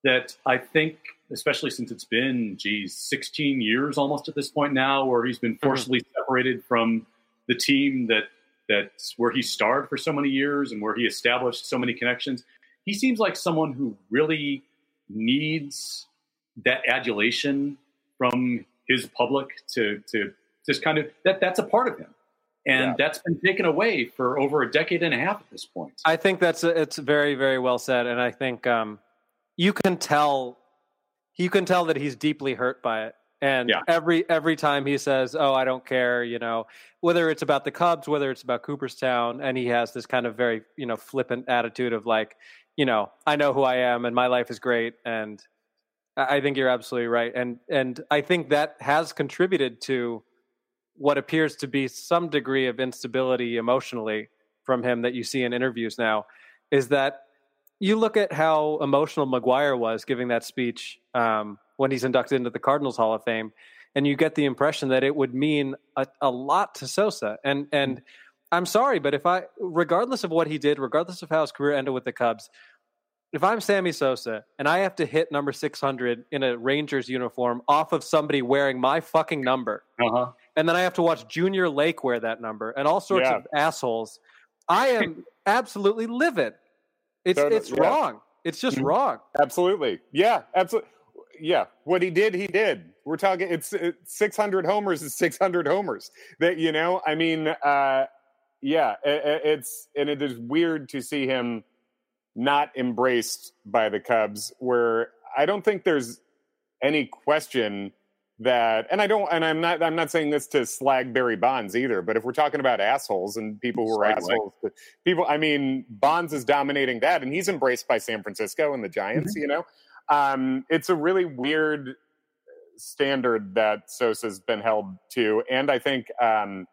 That I think, especially since it's been, geez, 16 years almost at this point now, where he's been mm-hmm. forcibly mm-hmm. separated from the team that that's where he starred for so many years and where he established so many connections he seems like someone who really needs that adulation from his public to to just kind of that that's a part of him and yeah. that's been taken away for over a decade and a half at this point i think that's a, it's very very well said and i think um, you can tell you can tell that he's deeply hurt by it and yeah. every every time he says oh i don't care you know whether it's about the cubs whether it's about cooperstown and he has this kind of very you know flippant attitude of like you know i know who i am and my life is great and I think you're absolutely right, and and I think that has contributed to what appears to be some degree of instability emotionally from him that you see in interviews now. Is that you look at how emotional McGwire was giving that speech um, when he's inducted into the Cardinals Hall of Fame, and you get the impression that it would mean a, a lot to Sosa. And and I'm sorry, but if I, regardless of what he did, regardless of how his career ended with the Cubs, if I'm Sammy Sosa and I have to hit number 600 in a Rangers uniform off of somebody wearing my fucking number, uh-huh. and then I have to watch Junior Lake wear that number and all sorts yeah. of assholes, I am [laughs] absolutely livid. It's it's yeah. wrong. It's just mm-hmm. wrong. Absolutely. Yeah. Absolutely. Yeah. What he did, he did. We're talking. It's, it's 600 homers is 600 homers. That you know. I mean. uh Yeah. It, it's and it is weird to see him not embraced by the Cubs, where I don't think there's any question that and I don't and I'm not I'm not saying this to slag Barry Bonds either, but if we're talking about assholes and people who are assholes, people I mean Bonds is dominating that and he's embraced by San Francisco and the Giants, mm-hmm. you know. Um, it's a really weird standard that Sosa's been held to and I think um,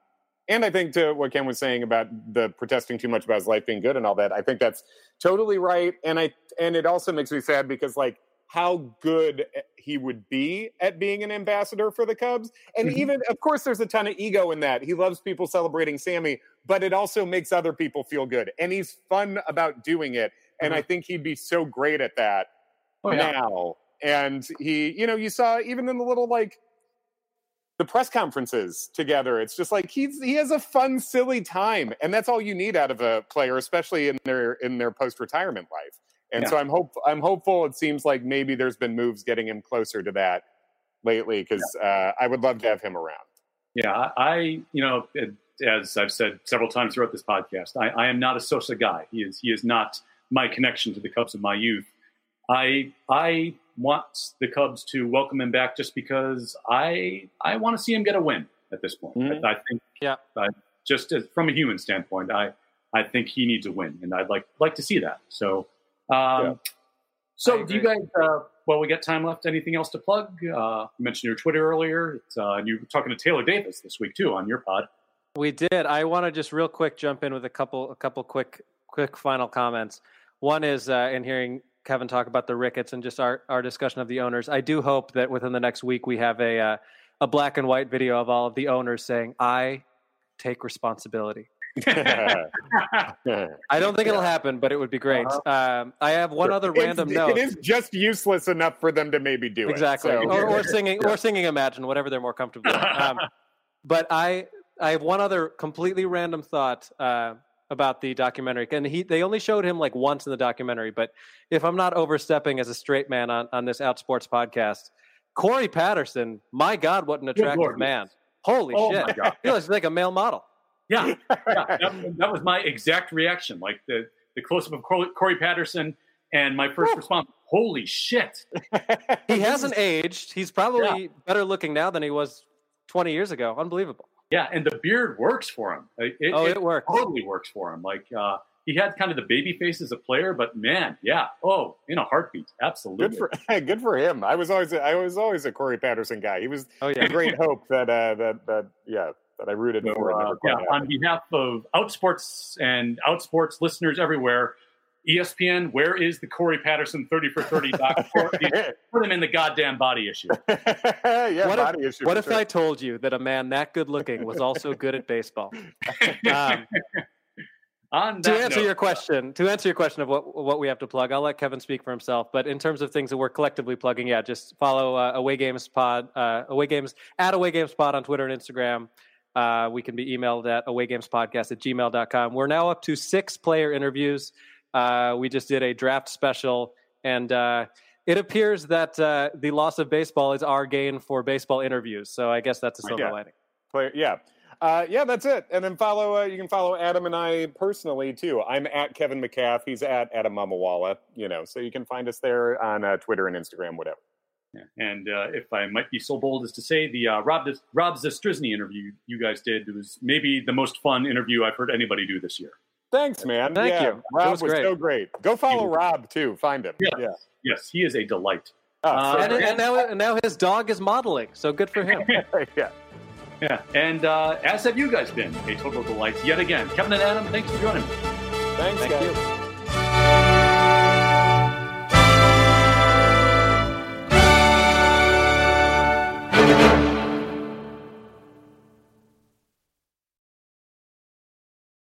and I think to what Ken was saying about the protesting too much about his life being good and all that, I think that's totally right. And I and it also makes me sad because like how good he would be at being an ambassador for the Cubs. And mm-hmm. even, of course, there's a ton of ego in that. He loves people celebrating Sammy, but it also makes other people feel good. And he's fun about doing it. And mm-hmm. I think he'd be so great at that oh, now. Yeah. And he, you know, you saw even in the little like the press conferences together. It's just like he's he has a fun, silly time, and that's all you need out of a player, especially in their in their post retirement life. And yeah. so I'm hope I'm hopeful. It seems like maybe there's been moves getting him closer to that lately because yeah. uh, I would love to have him around. Yeah, I you know as I've said several times throughout this podcast, I, I am not a Sosa guy. He is he is not my connection to the Cubs of my youth. I I want the Cubs to welcome him back just because I I want to see him get a win at this point. Mm-hmm. I, I, think yeah, uh, just as, from a human standpoint, I I think he needs a win, and I'd like like to see that. So, um, yeah. so do you guys? Uh, well, we got time left. Anything else to plug? Uh, you mentioned your Twitter earlier. Uh, you were talking to Taylor Davis this week too on your pod. We did. I want to just real quick jump in with a couple a couple quick quick final comments. One is uh, in hearing Kevin talk about the Ricketts and just our, our discussion of the owners. I do hope that within the next week we have a uh, a black and white video of all of the owners saying, "I take responsibility." [laughs] I don't think it'll happen, but it would be great. Uh-huh. Um, I have one other random it's, note. It is just useless enough for them to maybe do exactly. it. Exactly, so. or, or, singing, or singing "Imagine," whatever they're more comfortable. with. Um, [laughs] but I, I have one other completely random thought. Uh, about the documentary, and he they only showed him like once in the documentary. But if I'm not overstepping as a straight man on on this Outsports podcast, Corey Patterson, my God, what an attractive man! Holy oh shit, [laughs] he looks like a male model. Yeah, yeah that, that, was my exact reaction. Like the the close up of Corey, Corey Patterson, and my first response, "Holy shit!" [laughs] he hasn't aged. He's probably yeah. better looking now than he was 20 years ago. Unbelievable. Yeah, and the beard works for him. It, oh, it, it works. Totally works for him. Like uh, he had kind of the baby face as a player, but man, yeah, oh, in a heartbeat, absolutely. Good for [laughs] good for him. I was always I was always a Corey Patterson guy. He was oh, yeah. a great hope that uh, that that yeah that I rooted so, for. Uh, yeah, on behalf of Outsports and Outsports listeners everywhere, ESPN, where is the Corey Patterson 30 for 30 [laughs] doc? Put him in the goddamn body issue. [laughs] yeah, what body if, issue. What if sure. I told you that a man that good looking was also good at baseball? [laughs] Um, to answer note, your question, to answer your question of what what we have to plug, I'll let Kevin speak for himself. But in terms of things that we're collectively plugging, yeah, just follow uh, Away Games Pod, uh, Away Games at Away Games Pod on Twitter and Instagram. Uh, we can be emailed at awaygamespodcast at gmail.com. We're now up to six player interviews Uh, we just did a draft special, and uh, it appears that uh, the loss of baseball is our gain for baseball interviews. So I guess that's a silver Yeah. lining. Play, yeah. Uh, yeah, that's it. And then follow. Uh, you can follow Adam and I personally too. I'm at Kevin McCaff. He's at Adam Mamawala. You know, so you can find us there on uh, Twitter and Instagram, whatever. Yeah. And uh, if I might be so bold as to say, the uh, Rob Rob Zastryzny interview you guys did was maybe the most fun interview I've heard anybody do this year. Thanks, man. Thank yeah, you. It Rob was was, great. so great. Go follow Rob too. Find him. Yeah. yeah. Yes, he is a delight. Oh, Uh, And, and now, and now his dog is modeling. So good for him. [laughs] yeah. Yeah, and uh, as have you guys been a total delight yet again. Kevin and Adam, thanks for joining me. Thanks, Thank guys. you.